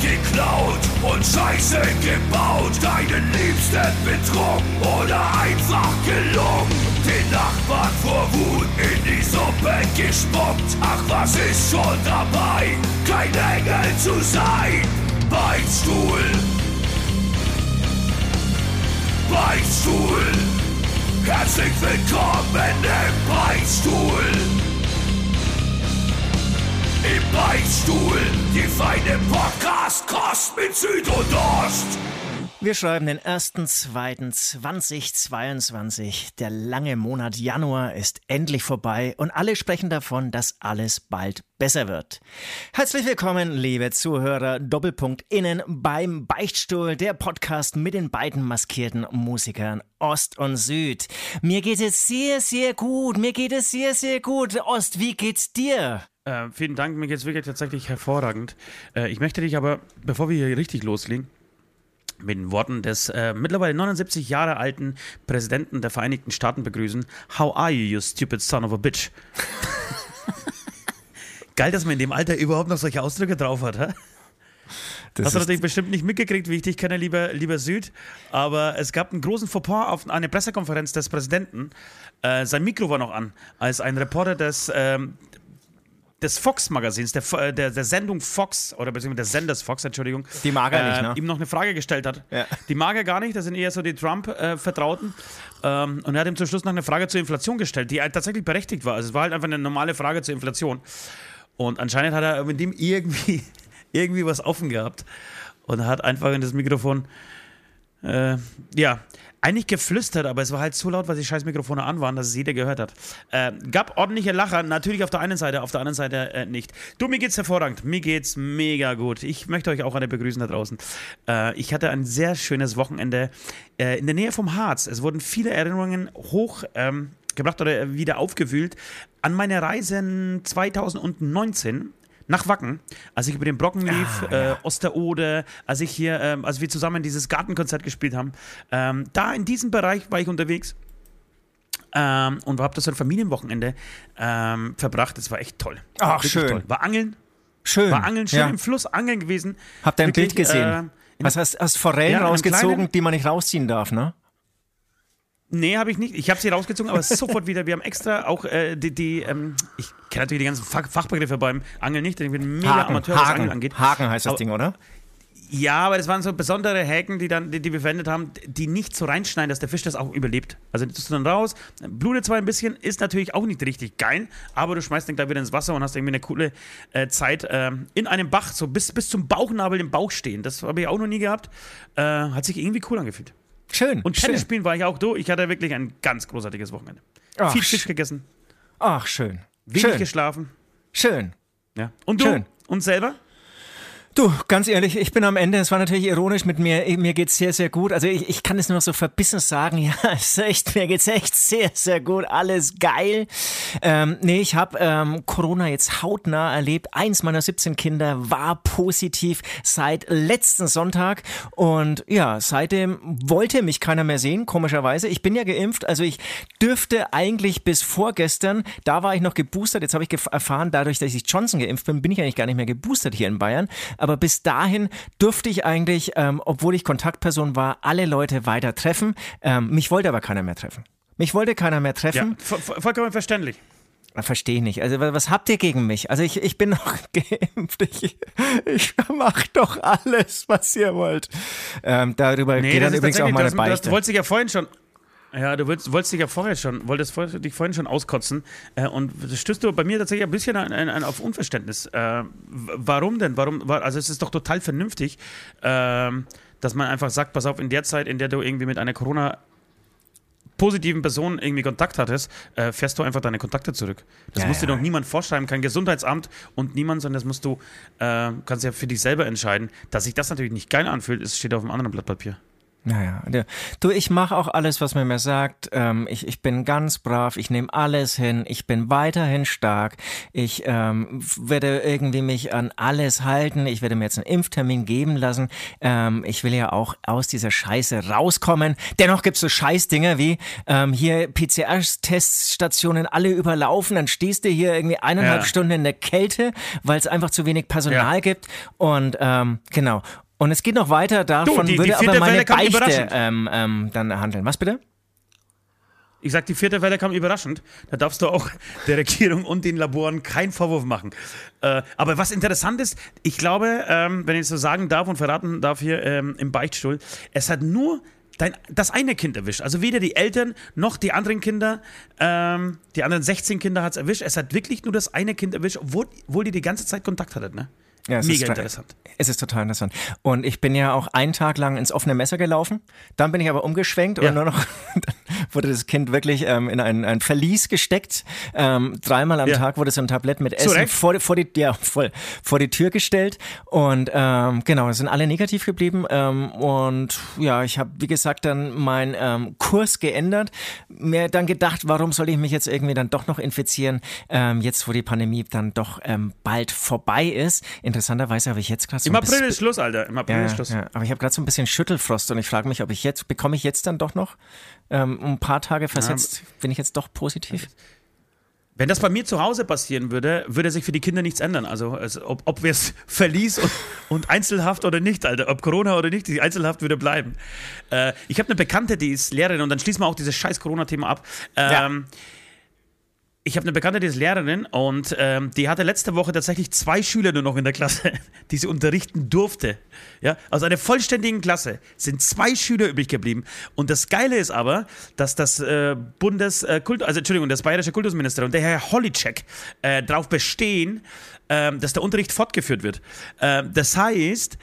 geklaut und Scheiße gebaut. Deinen Liebsten betrogen oder einfach gelungen. Den Nachbarn vor Wut in die Suppe gespuckt. Ach, was ist schon dabei, kein Engel zu sein? Beichtstuhl. Beichtstuhl. Herzlich willkommen im Beichtstuhl. Im Beichtstuhl, die feine Podcast-Kost mit Süd und Ost. Wir schreiben den 1.2.2022. Der lange Monat Januar ist endlich vorbei und alle sprechen davon, dass alles bald besser wird. Herzlich willkommen, liebe Zuhörer, Doppelpunkt innen beim Beichtstuhl, der Podcast mit den beiden maskierten Musikern Ost und Süd. Mir geht es sehr, sehr gut. Mir geht es sehr, sehr gut. Ost, wie geht's dir? Äh, vielen Dank, mir geht es wirklich tatsächlich hervorragend. Äh, ich möchte dich aber, bevor wir hier richtig loslegen, mit den Worten des äh, mittlerweile 79 Jahre alten Präsidenten der Vereinigten Staaten begrüßen. How are you, you stupid son of a bitch? Geil, dass man in dem Alter überhaupt noch solche Ausdrücke drauf hat, hä? Das Hast du natürlich bestimmt nicht mitgekriegt, wie ich dich kenne, lieber, lieber Süd. Aber es gab einen großen Fauxpas auf einer Pressekonferenz des Präsidenten. Äh, sein Mikro war noch an, als ein Reporter des, ähm, des Fox-Magazins, der, äh, der, der, Sendung Fox, oder beziehungsweise des Senders Fox, Entschuldigung. Die mag er nicht, äh, ne? Ihm noch eine Frage gestellt hat. Ja. Die mag er gar nicht, das sind eher so die Trump-Vertrauten. ähm, und er hat ihm zum Schluss noch eine Frage zur Inflation gestellt, die halt tatsächlich berechtigt war. Also es war halt einfach eine normale Frage zur Inflation. Und anscheinend hat er mit dem irgendwie, irgendwie was offen gehabt und hat einfach in das Mikrofon, äh, ja, eigentlich geflüstert, aber es war halt so laut, weil die scheiß Mikrofone an waren, dass es jeder gehört hat. Äh, gab ordentliche Lacher, natürlich auf der einen Seite, auf der anderen Seite äh, nicht. Du, mir geht's hervorragend, mir geht's mega gut. Ich möchte euch auch alle begrüßen da draußen. Äh, ich hatte ein sehr schönes Wochenende äh, in der Nähe vom Harz. Es wurden viele Erinnerungen hoch. Ähm, gebracht oder wieder aufgewühlt an meine Reise 2019 nach Wacken, als ich über den Brocken lief, ah, ja. äh, Osterode, als ich hier, ähm, als wir zusammen dieses Gartenkonzert gespielt haben, ähm, da in diesem Bereich war ich unterwegs ähm, und habe das ein Familienwochenende ähm, verbracht. Das war echt toll. Ach, schön. Toll. War Angeln. Schön. War Angeln, schön ja. im Fluss Angeln gewesen. Habt ihr ein Bild gesehen? Äh, Was hast, hast Forellen ja, rausgezogen, die man nicht rausziehen darf, ne? Nee, habe ich nicht. Ich habe sie rausgezogen, aber sofort wieder. Wir haben extra auch äh, die, die ähm, ich kenne natürlich die ganzen Fach Fachbegriffe beim Angeln nicht, denn ich bin mega Haken, Amateur, was Angeln angeht. Haken heißt das aber, Ding, oder? Ja, aber das waren so besondere Häken, die, dann, die, die wir verwendet haben, die nicht so reinschneiden, dass der Fisch das auch überlebt. Also das du dann raus, blutet zwar ein bisschen, ist natürlich auch nicht richtig geil, aber du schmeißt den gleich wieder ins Wasser und hast irgendwie eine coole äh, Zeit äh, in einem Bach, so bis, bis zum Bauchnabel im Bauch stehen. Das habe ich auch noch nie gehabt. Äh, hat sich irgendwie cool angefühlt. Schön. Und Tennis spielen war ich auch du. Ich hatte wirklich ein ganz großartiges Wochenende. Ach, Viel Fisch gegessen. Ach, schön. Wenig schön. geschlafen. Schön. Ja. Und du? Schön. Und selber? Du, ganz ehrlich, ich bin am Ende, es war natürlich ironisch mit mir, mir geht's sehr, sehr gut. Also ich, ich kann es nur noch so verbissen sagen, ja, es ist echt, mir geht's echt sehr, sehr gut, alles geil. Ähm, nee, ich habe ähm, Corona jetzt hautnah erlebt. Eins meiner 17 Kinder war positiv seit letzten Sonntag und ja, seitdem wollte mich keiner mehr sehen, komischerweise. Ich bin ja geimpft, also ich dürfte eigentlich bis vorgestern, da war ich noch geboostert, jetzt habe ich erfahren, dadurch, dass ich Johnson geimpft bin, bin ich eigentlich gar nicht mehr geboostert hier in Bayern aber bis dahin durfte ich eigentlich, ähm, obwohl ich Kontaktperson war, alle Leute weiter treffen. Ähm, mich wollte aber keiner mehr treffen. Mich wollte keiner mehr treffen. Ja, vollkommen verständlich. Verstehe ich nicht. Also was habt ihr gegen mich? Also ich, ich bin noch geimpft. Ich, ich mache doch alles, was ihr wollt. Ähm, darüber nee, geht dann übrigens auch meine das, Beichte. Du wolltest dich ja vorhin schon ja, du wolltest, wolltest dich ja vorher schon, wolltest dich vorhin schon auskotzen äh, und das stößt du bei mir tatsächlich ein bisschen an, an, auf Unverständnis. Äh, warum denn? Warum? Also es ist doch total vernünftig, äh, dass man einfach sagt, pass auf, in der Zeit, in der du irgendwie mit einer Corona positiven Person irgendwie Kontakt hattest, äh, fährst du einfach deine Kontakte zurück. Das ja, muss dir ja. doch niemand vorschreiben, kein Gesundheitsamt und niemand, sondern das musst du, äh, kannst ja für dich selber entscheiden. Dass sich das natürlich nicht geil anfühlt, ist, steht auf einem anderen Blatt Papier. Naja, du, ich mache auch alles, was man mir sagt. Ähm, ich, ich bin ganz brav, ich nehme alles hin, ich bin weiterhin stark. Ich ähm, werde irgendwie mich an alles halten. Ich werde mir jetzt einen Impftermin geben lassen. Ähm, ich will ja auch aus dieser Scheiße rauskommen. Dennoch gibt's so Scheißdinge wie ähm, hier PCR-Teststationen alle überlaufen. Dann stehst du hier irgendwie eineinhalb ja. Stunden in der Kälte, weil es einfach zu wenig Personal ja. gibt. Und ähm, genau. Und es geht noch weiter, davon du, die, würde die aber meine Beichte ähm, ähm, dann handeln. Was bitte? Ich sag, die vierte Welle kam überraschend. Da darfst du auch der Regierung und den Laboren keinen Vorwurf machen. Äh, aber was interessant ist, ich glaube, ähm, wenn ich es so sagen darf und verraten darf hier ähm, im Beichtstuhl, es hat nur dein, das eine Kind erwischt. Also weder die Eltern noch die anderen Kinder, ähm, die anderen 16 Kinder hat es erwischt. Es hat wirklich nur das eine Kind erwischt, obwohl, obwohl die die ganze Zeit Kontakt hattet, ne? Ja, es Mega ist interessant. Es ist total interessant. Und ich bin ja auch einen Tag lang ins offene Messer gelaufen. Dann bin ich aber umgeschwenkt ja. und nur noch dann wurde das Kind wirklich ähm, in ein, ein Verlies gesteckt. Ähm, dreimal am ja. Tag wurde so ein Tablett mit Essen vor, vor, die, ja, voll, vor die Tür gestellt. Und ähm, genau, sind alle negativ geblieben. Ähm, und ja, ich habe, wie gesagt, dann meinen ähm, Kurs geändert. Mir dann gedacht, warum soll ich mich jetzt irgendwie dann doch noch infizieren, ähm, jetzt wo die Pandemie dann doch bald vorbei ist. In Interessanterweise habe ich jetzt gerade so Im April ist Schluss, Alter. Im April ja, ist Schluss. Ja, aber ich habe gerade so ein bisschen Schüttelfrost und ich frage mich, ob ich jetzt, bekomme ich jetzt dann doch noch ähm, ein paar Tage versetzt, ja. bin ich jetzt doch positiv? Wenn das bei mir zu Hause passieren würde, würde sich für die Kinder nichts ändern. Also, also ob, ob wir es verließ und, und, Einzelhaft oder nicht, Alter. Ob Corona oder nicht, die Einzelhaft würde bleiben. Äh, ich habe eine Bekannte, die ist Lehrerin und dann schließen wir auch dieses scheiß Corona-Thema ab. Ähm, ja ich habe eine Bekannte, die ist Lehrerin und ähm, die hatte letzte Woche tatsächlich zwei Schüler nur noch in der Klasse, die sie unterrichten durfte. Ja, aus einer vollständigen Klasse sind zwei Schüler übrig geblieben. Und das Geile ist aber, dass das äh, Bundes, äh, also Entschuldigung, das bayerische Kultusministerium und der Herr Holicek äh, darauf bestehen, äh, dass der Unterricht fortgeführt wird. Äh, das heißt,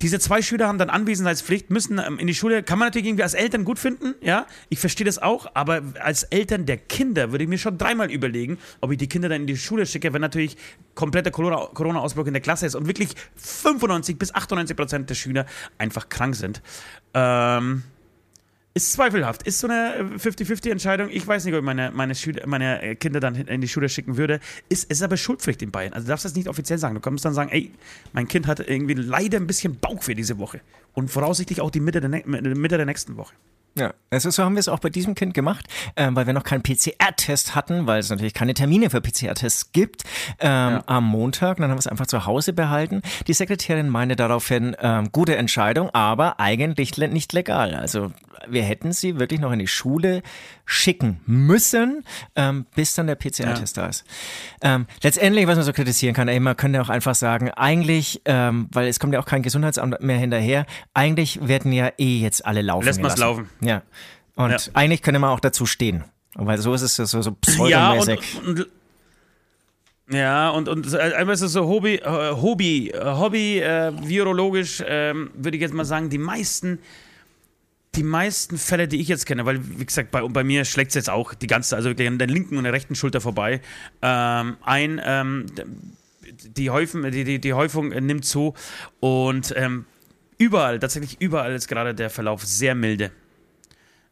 diese zwei Schüler haben dann Anwesenheitspflicht, müssen ähm, in die Schule. Kann man natürlich irgendwie als Eltern gut finden, ja. Ich verstehe das auch, aber als Eltern der Kinder würde ich mir schon dreimal überlegen, ob ich die Kinder dann in die Schule schicke, wenn natürlich kompletter Corona-Ausbruch in der Klasse ist und wirklich 95 bis 98 Prozent der Schüler einfach krank sind. Ähm, ist zweifelhaft. Ist so eine 50-50-Entscheidung. Ich weiß nicht, ob ich meine, meine, Schüler, meine äh, Kinder dann in die Schule schicken würde. Ist, ist aber Schulpflicht in Bayern. Also du darfst das nicht offiziell sagen. Du kannst dann sagen, ey, mein Kind hat irgendwie leider ein bisschen Bauchweh diese Woche. Und voraussichtlich auch die Mitte der, Mitte der nächsten Woche. Ja, also so haben wir es auch bei diesem Kind gemacht, ähm, weil wir noch keinen PCR-Test hatten, weil es natürlich keine Termine für PCR-Tests gibt ähm, ja. am Montag. Dann haben wir es einfach zu Hause behalten. Die Sekretärin meinte daraufhin, ähm, gute Entscheidung, aber eigentlich nicht legal. Also wir hätten sie wirklich noch in die Schule schicken müssen, ähm, bis dann der PCR-Test ja. da ist. Ähm, letztendlich, was man so kritisieren kann, ey, man könnte auch einfach sagen, eigentlich, ähm, weil es kommt ja auch kein Gesundheitsamt mehr hinterher, eigentlich werden ja eh jetzt alle laufen. Lässt man es laufen. Ja. Und ja. eigentlich könnte man auch dazu stehen. Weil so ist es so, so pseudomäßig. Ja, und, und ja, und, und einfach ist es so Hobby, äh, Hobby, äh, Hobby, äh, virologisch, äh, würde ich jetzt mal sagen, die meisten die meisten Fälle, die ich jetzt kenne, weil, wie gesagt, bei, bei mir schlägt es jetzt auch die ganze, also an der linken und der rechten Schulter vorbei, ähm, ein, ähm, die, Häufen, die, die, die Häufung nimmt zu und ähm, überall, tatsächlich überall ist gerade der Verlauf sehr milde.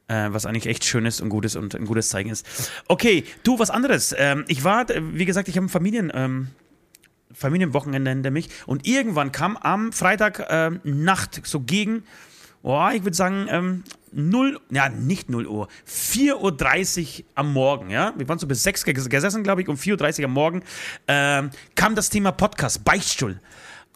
Äh, was eigentlich echt schön ist und gut ist und ein gutes Zeichen ist. Okay, du, was anderes. Ähm, ich war, wie gesagt, ich habe ein Familien, ähm, Familienwochenende hinter mich und irgendwann kam am Freitag ähm, Nacht so gegen oh, ich würde sagen, ähm, 0, ja, nicht 0 Uhr, 4.30 Uhr am Morgen, ja. Wir waren so bis 6 gesessen, glaube ich, um 4.30 Uhr am Morgen ähm, kam das Thema Podcast, Beichtstuhl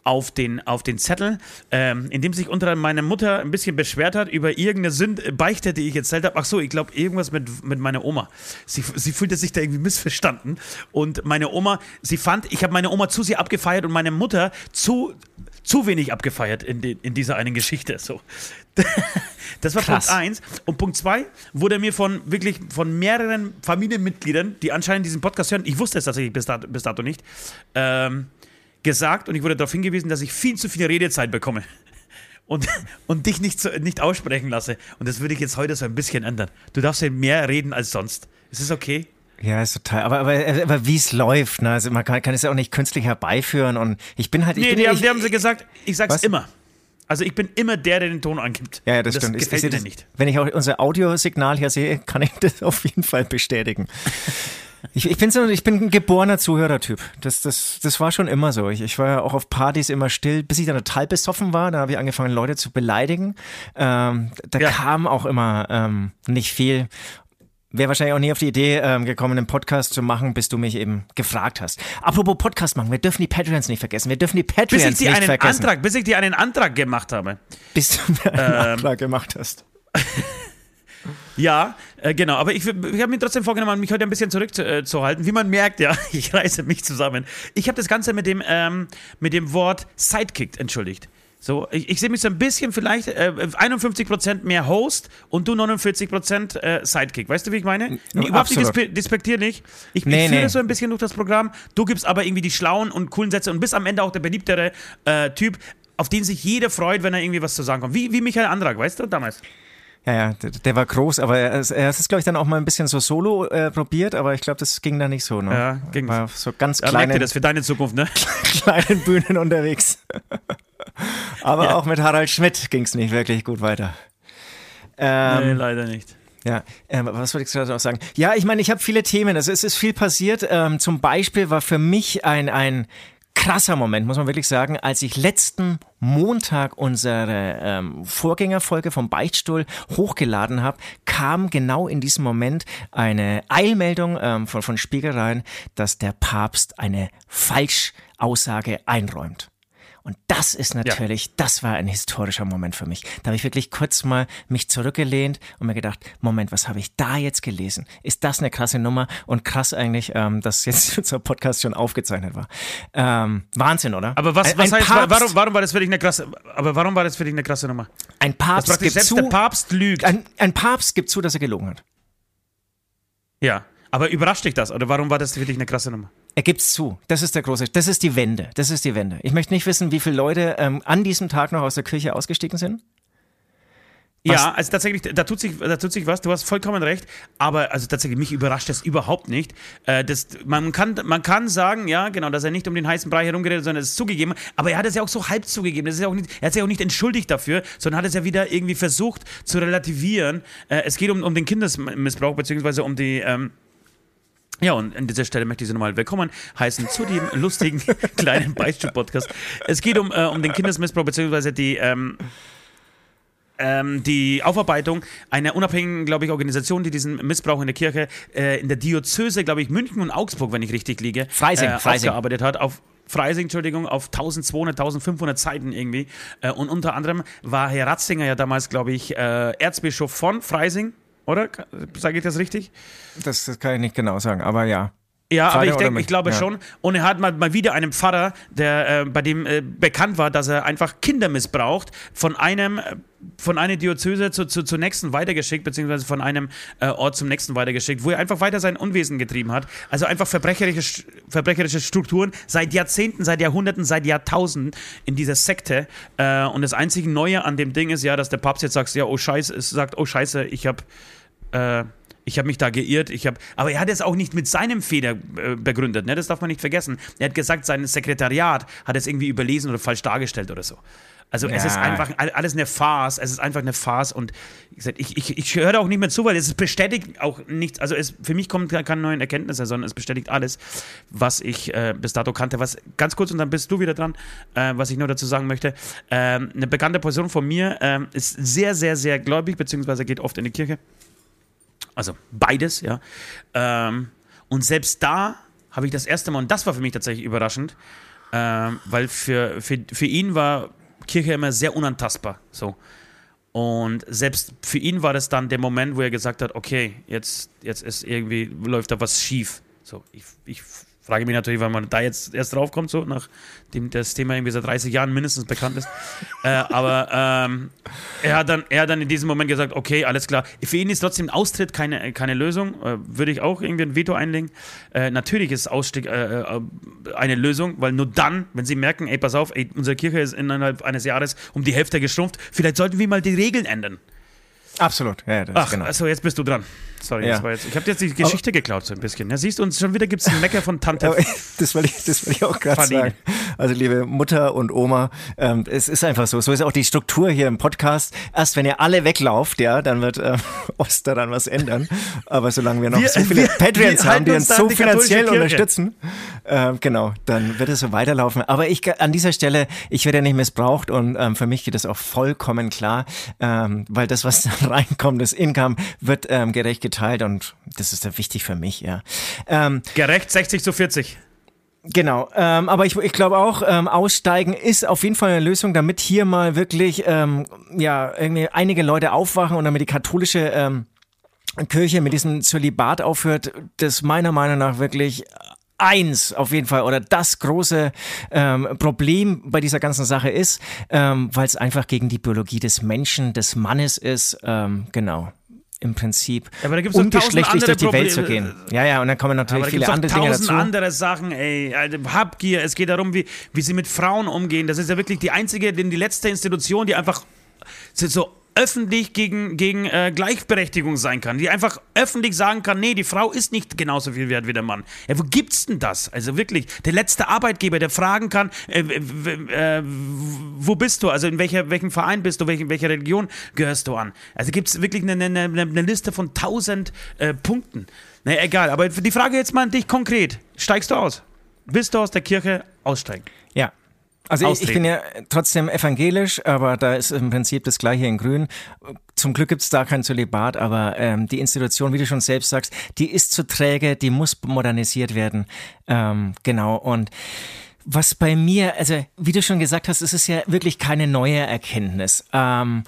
auf den, auf den Zettel, ähm, in dem sich unter anderem meine Mutter ein bisschen beschwert hat über irgendeine Sünd Beichte, die ich erzählt habe. Ach so, ich glaube, irgendwas mit, mit meiner Oma. Sie, sie fühlte sich da irgendwie missverstanden. Und meine Oma, sie fand, ich habe meine Oma zu sehr abgefeiert und meine Mutter zu zu wenig abgefeiert in, den, in dieser einen Geschichte. So. Das war Krass. Punkt 1. Und Punkt 2 wurde mir von wirklich von mehreren Familienmitgliedern, die anscheinend diesen Podcast hören, ich wusste es tatsächlich bis dato, bis dato nicht, ähm, gesagt und ich wurde darauf hingewiesen, dass ich viel zu viel Redezeit bekomme und, und dich nicht, nicht aussprechen lasse. Und das würde ich jetzt heute so ein bisschen ändern. Du darfst ja mehr reden als sonst. Ist das okay? Ja, ist total. Aber, aber, aber wie es läuft, ne? Also man kann, kann es ja auch nicht künstlich herbeiführen und ich bin halt. Ich nee, bin, die, ich, haben, die haben sie gesagt, ich sag's was? immer. Also ich bin immer der, der den Ton angibt. Ja, ja das, das stimmt. Gefällt ich, mir das, nicht. Wenn ich auch unser Audiosignal hier sehe, kann ich das auf jeden Fall bestätigen. Ich, ich, bin so, ich bin ein geborener Zuhörertyp. Das, das, das war schon immer so. Ich, ich war ja auch auf Partys immer still, bis ich dann total besoffen war. Da habe ich angefangen, Leute zu beleidigen. Ähm, da Ja. kam auch immer ähm, nicht viel. Wäre wahrscheinlich auch nie auf die Idee ähm, gekommen, einen Podcast zu machen, bis du mich eben gefragt hast. Apropos Podcast machen, wir dürfen die Patreons nicht vergessen. Wir dürfen die Bis Patreons ich dir nicht einen vergessen. Antrag, bis ich dir einen Antrag gemacht habe. Bis du mir einen Ähm, Antrag gemacht hast. Ja, äh, genau. Aber ich, ich habe mir trotzdem vorgenommen, mich heute ein bisschen zurückzuhalten. Äh. Wie man merkt, ja, ich reiße mich zusammen. Ich habe das Ganze mit dem, ähm, mit dem Wort Sidekick entschuldigt. So, ich, ich sehe mich so ein bisschen vielleicht äh, 51% mehr Host und du 49% äh, Sidekick. Weißt du, wie ich meine? Überhaupt nicht despektierlich. Ich, Nee, ich führe nee. so ein bisschen durch das Programm. Du gibst aber irgendwie die schlauen und coolen Sätze und bist am Ende auch der beliebtere äh, Typ, auf den sich jeder freut, wenn er irgendwie was zu sagen kommt. Wie, wie Michael Andrag, weißt du, damals. Ja, ja, der, der war groß, aber er, er hat es, glaube ich, dann auch mal ein bisschen so solo äh, probiert, aber ich glaube, das ging da nicht so. Ne? Ja, ging War so ganz Ja, merkt ihr kleinen, das für deine Zukunft, ne? kleinen Bühnen unterwegs. aber Ja. auch mit Harald Schmidt ging es nicht wirklich gut weiter. nee, Ähm, leider nicht. Ja, ähm, was wollte ich gerade auch sagen? Ja, ich meine, ich habe viele Themen. Also es ist viel passiert. Ähm, zum Beispiel war für mich ein, ein krasser Moment, muss man wirklich sagen, als ich letzten Montag unsere ähm, Vorgängerfolge vom Beichtstuhl hochgeladen habe, kam genau in diesem Moment eine Eilmeldung ähm, von, von Spiegel rein, dass der Papst eine Falschaussage einräumt. Und das ist natürlich, das war ein historischer Moment für mich. Da habe ich wirklich kurz mal mich zurückgelehnt und mir gedacht, Moment, was habe ich da jetzt gelesen? Ist das eine krasse Nummer? Und krass eigentlich, ähm, dass jetzt unser Podcast schon aufgezeichnet war. Ähm, Wahnsinn, oder? Aber was, ein, was ein heißt, Papst, warum, warum war das für dich eine krasse, aber warum war das für dich eine krasse Nummer? ein Papst gibt selbst zu, der Papst lügt. ein, ein Papst gibt zu, dass er gelogen hat. ja. Aber überrascht dich das? Oder warum war das für dich eine krasse Nummer? Er gibt's zu. Das ist der große, das ist die Wende. Das ist die Wende. Ich möchte nicht wissen, wie viele Leute ähm, an diesem Tag noch aus der Kirche ausgestiegen sind. Was- Ja, also tatsächlich, da tut, sich, da tut sich was, du hast vollkommen recht, aber also tatsächlich, mich überrascht das überhaupt nicht. Äh, das, man, kann, man kann sagen, ja, genau, dass er nicht um den heißen Brei herumgeredet, sondern es ist zugegeben, aber er hat es ja auch so halb zugegeben, das ist ja auch nicht, er hat sich ja auch nicht entschuldigt dafür, sondern hat es ja wieder irgendwie versucht zu relativieren. Äh, es geht um, um den Kindesmissbrauch, beziehungsweise um die, ähm, ja, und an dieser Stelle möchte ich Sie nochmal willkommen heißen zu dem lustigen kleinen Beichtstuhl-Podcast. Es geht um, äh, um den Kindesmissbrauch, beziehungsweise die, ähm, ähm, die Aufarbeitung einer unabhängigen, glaube ich, Organisation, die diesen Missbrauch in der Kirche äh, in der Diözese, glaube ich, München und Augsburg, wenn ich richtig liege, Freising, äh, Freising. aufgearbeitet hat. Auf Freising, Entschuldigung, auf 1200, 1500 Seiten irgendwie. Äh, und unter anderem war Herr Ratzinger ja damals, glaube ich, äh, Erzbischof von Freising, oder? Sage ich das richtig? Das, das kann ich nicht genau sagen, aber ja. Ja, aber Vater ich mit- ich glaube ja. schon. Und er hat mal, mal wieder einen Pfarrer, der äh, bei dem äh, bekannt war, dass er einfach Kinder missbraucht, von einem äh, von einer Diözese zu, zu, zur nächsten weitergeschickt, beziehungsweise von einem äh, Ort zum nächsten weitergeschickt, wo er einfach weiter sein Unwesen getrieben hat. Also einfach verbrecherische, verbrecherische Strukturen seit Jahrzehnten, seit Jahrhunderten, seit Jahrtausenden in dieser Sekte. Äh, und das einzige Neue an dem Ding ist ja, dass der Papst jetzt sagt, ja, oh Scheiße, sagt, oh Scheiße, ich habe äh, ich habe mich da geirrt, ich habe, aber er hat es auch nicht mit seinem Fehler äh, begründet, ne? das darf man nicht vergessen. Er hat gesagt, sein Sekretariat hat es irgendwie überlesen oder falsch dargestellt oder so. Also es Ja. ist einfach all- alles eine Farce, es ist einfach eine Farce und ich, ich, ich höre auch nicht mehr zu, weil es bestätigt auch nichts, also es, für mich kommen keine neuen Erkenntnisse, sondern es bestätigt alles, was ich äh, bis dato kannte. Was ganz kurz und dann bist du wieder dran, äh, was ich nur dazu sagen möchte. Ähm, eine bekannte Person von mir ähm, ist sehr, sehr, sehr gläubig, beziehungsweise geht oft in die Kirche. Also beides, ja. Ähm, und selbst da habe ich das erste Mal, und das war für mich tatsächlich überraschend, ähm, weil für, für, für ihn war Kirche immer sehr unantastbar. So. Und selbst für ihn war das dann der Moment, wo er gesagt hat, okay, jetzt, jetzt ist irgendwie, läuft da was schief. So, ich, ich frage mich natürlich, wann man da jetzt erst drauf kommt, so nachdem das Thema irgendwie seit 30 Jahren mindestens bekannt ist. äh, aber ähm, er, hat dann, er hat dann in diesem Moment gesagt, okay, alles klar. Für ihn ist trotzdem Austritt keine, keine Lösung. Äh, würde ich auch irgendwie ein Veto einlegen. Äh, natürlich ist Ausstieg äh, äh, eine Lösung, weil nur dann, wenn sie merken, ey, pass auf, ey, unsere Kirche ist innerhalb eines Jahres um die Hälfte geschrumpft, vielleicht sollten wir mal die Regeln ändern. Absolut. Ja, das Ach, genau. also jetzt bist du dran. Sorry, Ja. das war jetzt, ich habe jetzt die Geschichte geklaut so ein bisschen. Ja, siehst du, und schon wieder gibt es einen Mecker von Tante. Aber das wollte ich, das wollte ich auch gerade sagen. Also liebe Mutter und Oma, ähm, es ist einfach so. So ist auch die Struktur hier im Podcast. Erst wenn ihr alle weglauft, ja, dann wird äh, Oster dann was ändern. Aber solange wir noch wir, so viele wir, Patreons wir haben, die uns so die finanziell unterstützen, äh, genau, dann wird es so weiterlaufen. Aber ich an dieser Stelle, ich werde ja nicht missbraucht und ähm, für mich geht das auch vollkommen klar, ähm, weil das, was reinkommt, das Income, wird ähm, gerecht geteilt und das ist ja wichtig für mich, ja. Ähm, gerecht 60 zu 40. Genau, ähm, aber ich, ich glaube auch, ähm, Aussteigen ist auf jeden Fall eine Lösung, damit hier mal wirklich ähm, ja irgendwie einige Leute aufwachen und damit die katholische ähm, Kirche mit diesem Zölibat aufhört, das meiner Meinung nach wirklich eins auf jeden Fall oder das große ähm, Problem bei dieser ganzen Sache ist, ähm, weil es einfach gegen die Biologie des Menschen, des Mannes ist. Ähm, genau im Prinzip ja, ungeschlechtlich durch die Welt zu gehen. Ja, ja, und dann kommen natürlich viele andere Dinge dazu. andere Sachen, ey, also Habgier, es geht darum, wie, wie sie mit Frauen umgehen. Das ist ja wirklich die einzige, die letzte Institution, die einfach so öffentlich gegen, gegen äh, Gleichberechtigung sein kann, die einfach öffentlich sagen kann, nee, die Frau ist nicht genauso viel wert wie der Mann. Ja, wo gibt's denn das? Also wirklich, der letzte Arbeitgeber, der fragen kann, äh, äh, wo bist du? Also in welcher, welchem Verein bist du? Welche, welcher Religion gehörst du an? Also gibt's wirklich eine, eine, eine Liste von tausend äh, Punkten. Naja, egal, aber die Frage jetzt mal an dich konkret. Steigst du aus? Willst du aus der Kirche aussteigen? Also ich, ich, bin ja trotzdem evangelisch, aber da ist im Prinzip das gleiche in Grün. Zum Glück gibt es da kein Zölibat, aber ähm, die Institution, wie du schon selbst sagst, die ist zu träge, die muss modernisiert werden. Ähm, genau. Und was bei mir, also wie du schon gesagt hast, es ist ja wirklich keine neue Erkenntnis. Ähm,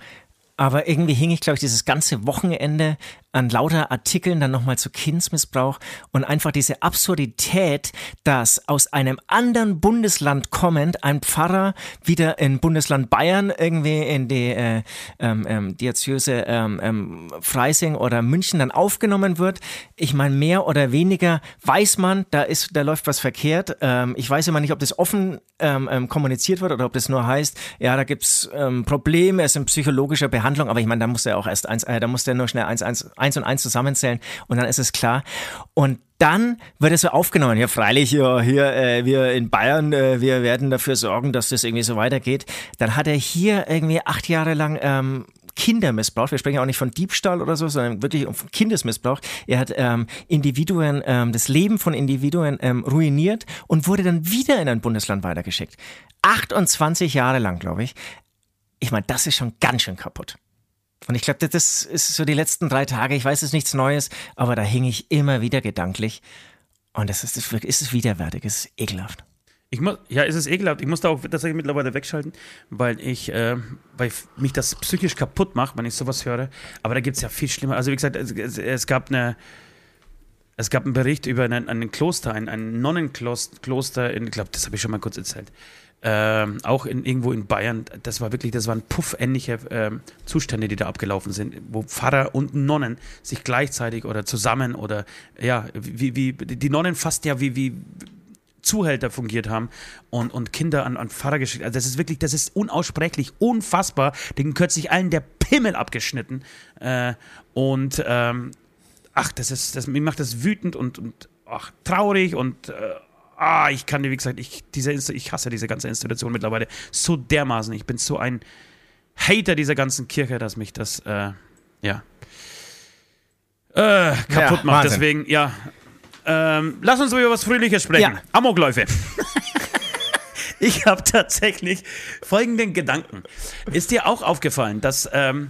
aber irgendwie hing ich, glaube ich, dieses ganze Wochenende an lauter Artikeln dann nochmal zu Kindsmissbrauch und einfach diese Absurdität, dass aus einem anderen Bundesland kommend ein Pfarrer wieder in Bundesland Bayern irgendwie in die äh, ähm, ähm, Diözese ähm, ähm, Freising oder München dann aufgenommen wird. Ich meine, mehr oder weniger weiß man, da ist, da läuft was verkehrt. Ähm, ich weiß immer nicht, ob das offen ähm, ähm, kommuniziert wird oder ob das nur heißt, ja, da gibt's ähm, Probleme, es ist in psychologischer Behandlung, aber ich meine, da muss er auch erst eins, äh, da muss der nur schnell eins, eins eins und eins zusammenzählen und dann ist es klar. Und dann wird es so aufgenommen. Ja, freilich, ja, hier, äh, wir in Bayern, äh, wir werden dafür sorgen, dass das irgendwie so weitergeht. Dann hat er hier irgendwie acht Jahre lang ähm, Kindermissbrauch. Wir sprechen auch nicht von Diebstahl oder so, sondern wirklich um Kindesmissbrauch. Er hat ähm, Individuen, ähm, das Leben von Individuen ähm, ruiniert und wurde dann wieder in ein Bundesland weitergeschickt. 28 Jahre lang, glaube ich. Ich meine, das ist schon ganz schön kaputt. Und ich glaube, das ist so die letzten drei Tage. Ich weiß, es ist nichts Neues, aber da hing ich immer wieder gedanklich. Und das ist, das ist widerwärtig, es ist ekelhaft. Ich muss, ja, es ist ekelhaft. Ich muss da auch tatsächlich mittlerweile wegschalten, weil ich, äh, weil mich das psychisch kaputt macht, wenn ich sowas höre. Aber da gibt es ja viel schlimmer. Also wie gesagt, es, es, es, gab eine, es gab einen Bericht über einen, einen Kloster, ein, ein Nonnenkloster, in, ich glaube, das habe ich schon mal kurz erzählt ähm, auch in, irgendwo in Bayern, das war wirklich, das waren puffähnliche ähm, Zustände, die da abgelaufen sind, wo Pfarrer und Nonnen sich gleichzeitig oder zusammen oder ja, wie, wie die Nonnen fast ja wie, wie Zuhälter fungiert haben und, und Kinder an, an Pfarrer geschickt. Also das ist wirklich, das ist unaussprechlich, unfassbar. Den sich allen der Pimmel abgeschnitten. Äh, und ähm, ach, das ist, das, mir macht das wütend und, und ach, traurig und äh, ah, ich kann dir, wie gesagt, ich, diese, ich hasse diese ganze Institution mittlerweile so dermaßen. Ich bin so ein Hater dieser ganzen Kirche, dass mich das, äh, ja, äh, kaputt ja, macht. Deswegen, ja. Ähm, lass uns über was Fröhliches sprechen. Ja. Amokläufe. ich habe tatsächlich folgenden Gedanken. Ist dir auch aufgefallen, dass, ähm,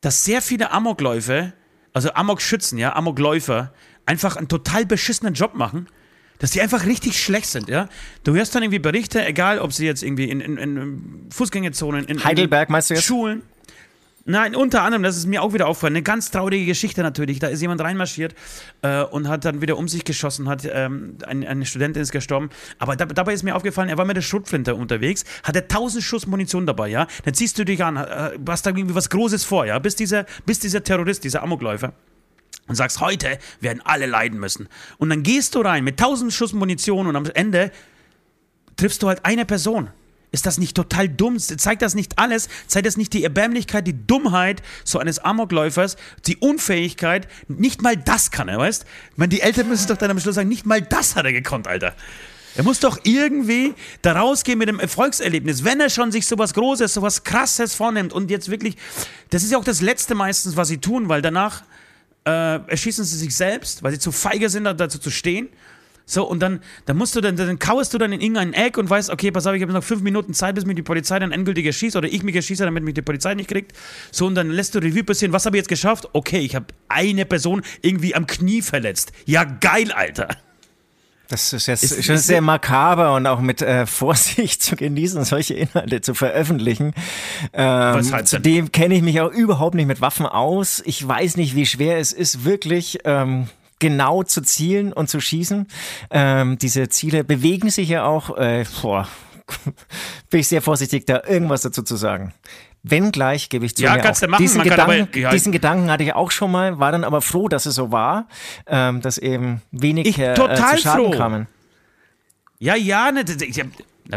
dass sehr viele Amokläufe, also Amokschützen, ja, Amokläufer, einfach einen total beschissenen Job machen dass die einfach richtig schlecht sind, ja. Du hörst dann irgendwie Berichte, egal ob sie jetzt irgendwie in, in, in Fußgängerzonen, in, Heidelberg meinst du jetzt? Schulen. Nein, unter anderem, das ist mir auch wieder aufgefallen, eine ganz traurige Geschichte natürlich. Da ist jemand reinmarschiert äh, und hat dann wieder um sich geschossen, hat ähm, eine, eine Studentin ist gestorben. Aber da, dabei ist mir aufgefallen, er war mit der Schrotflinte unterwegs, hatte 1000 Schuss Munition dabei, ja. Dann ziehst du dich an, äh, hast da irgendwie was Großes vor, ja, bis dieser, bis dieser Terrorist, dieser Amokläufer und sagst, heute werden alle leiden müssen. Und dann gehst du rein mit tausend Schuss Munition und am Ende triffst du halt eine Person. Ist das nicht total dumm? Zeigt das nicht alles? Zeigt das nicht die Erbärmlichkeit, die Dummheit so eines Amokläufers, die Unfähigkeit? Nicht mal das kann er, weißt? Ich meine, die Eltern müssen doch dann am Schluss sagen, nicht mal das hat er gekonnt, Alter. Er muss doch irgendwie da rausgehen mit dem Erfolgserlebnis, wenn er schon sich sowas Großes, sowas Krasses vornimmt und jetzt wirklich, das ist ja auch das Letzte meistens, was sie tun, weil danach äh, erschießen sie sich selbst, weil sie zu feige sind, dazu zu stehen. So, und dann, dann musst du dann, dann kauerst du dann in irgendein Eck und weißt, okay, pass auf, ich habe noch fünf Minuten Zeit, bis mir die Polizei dann endgültig erschießt oder ich mich erschieße, damit mich die Polizei nicht kriegt. So, und dann lässt du Revue passieren, was habe ich jetzt geschafft? Okay, ich habe eine Person irgendwie am Knie verletzt. Ja, geil, Alter. Das ist jetzt ist, schon ist sehr makaber und auch mit äh, Vorsicht zu genießen, solche Inhalte zu veröffentlichen. Ähm, zudem kenne ich mich auch überhaupt nicht mit Waffen aus. Ich weiß nicht, wie schwer es ist, wirklich ähm, genau zu zielen und zu schießen. Ähm, diese Ziele bewegen sich ja auch. Äh, boah, bin ich sehr vorsichtig, da irgendwas dazu zu sagen. Wenngleich gebe ich zu ja, mir kannst auch. Du machen. Diesen, Man Gedanken, aber, ja. diesen Gedanken hatte ich auch schon mal, war dann aber froh, dass es so war, ähm, dass eben wenig ich, äh, total zu Schaden froh. kamen. Ja, ja, ne, ich,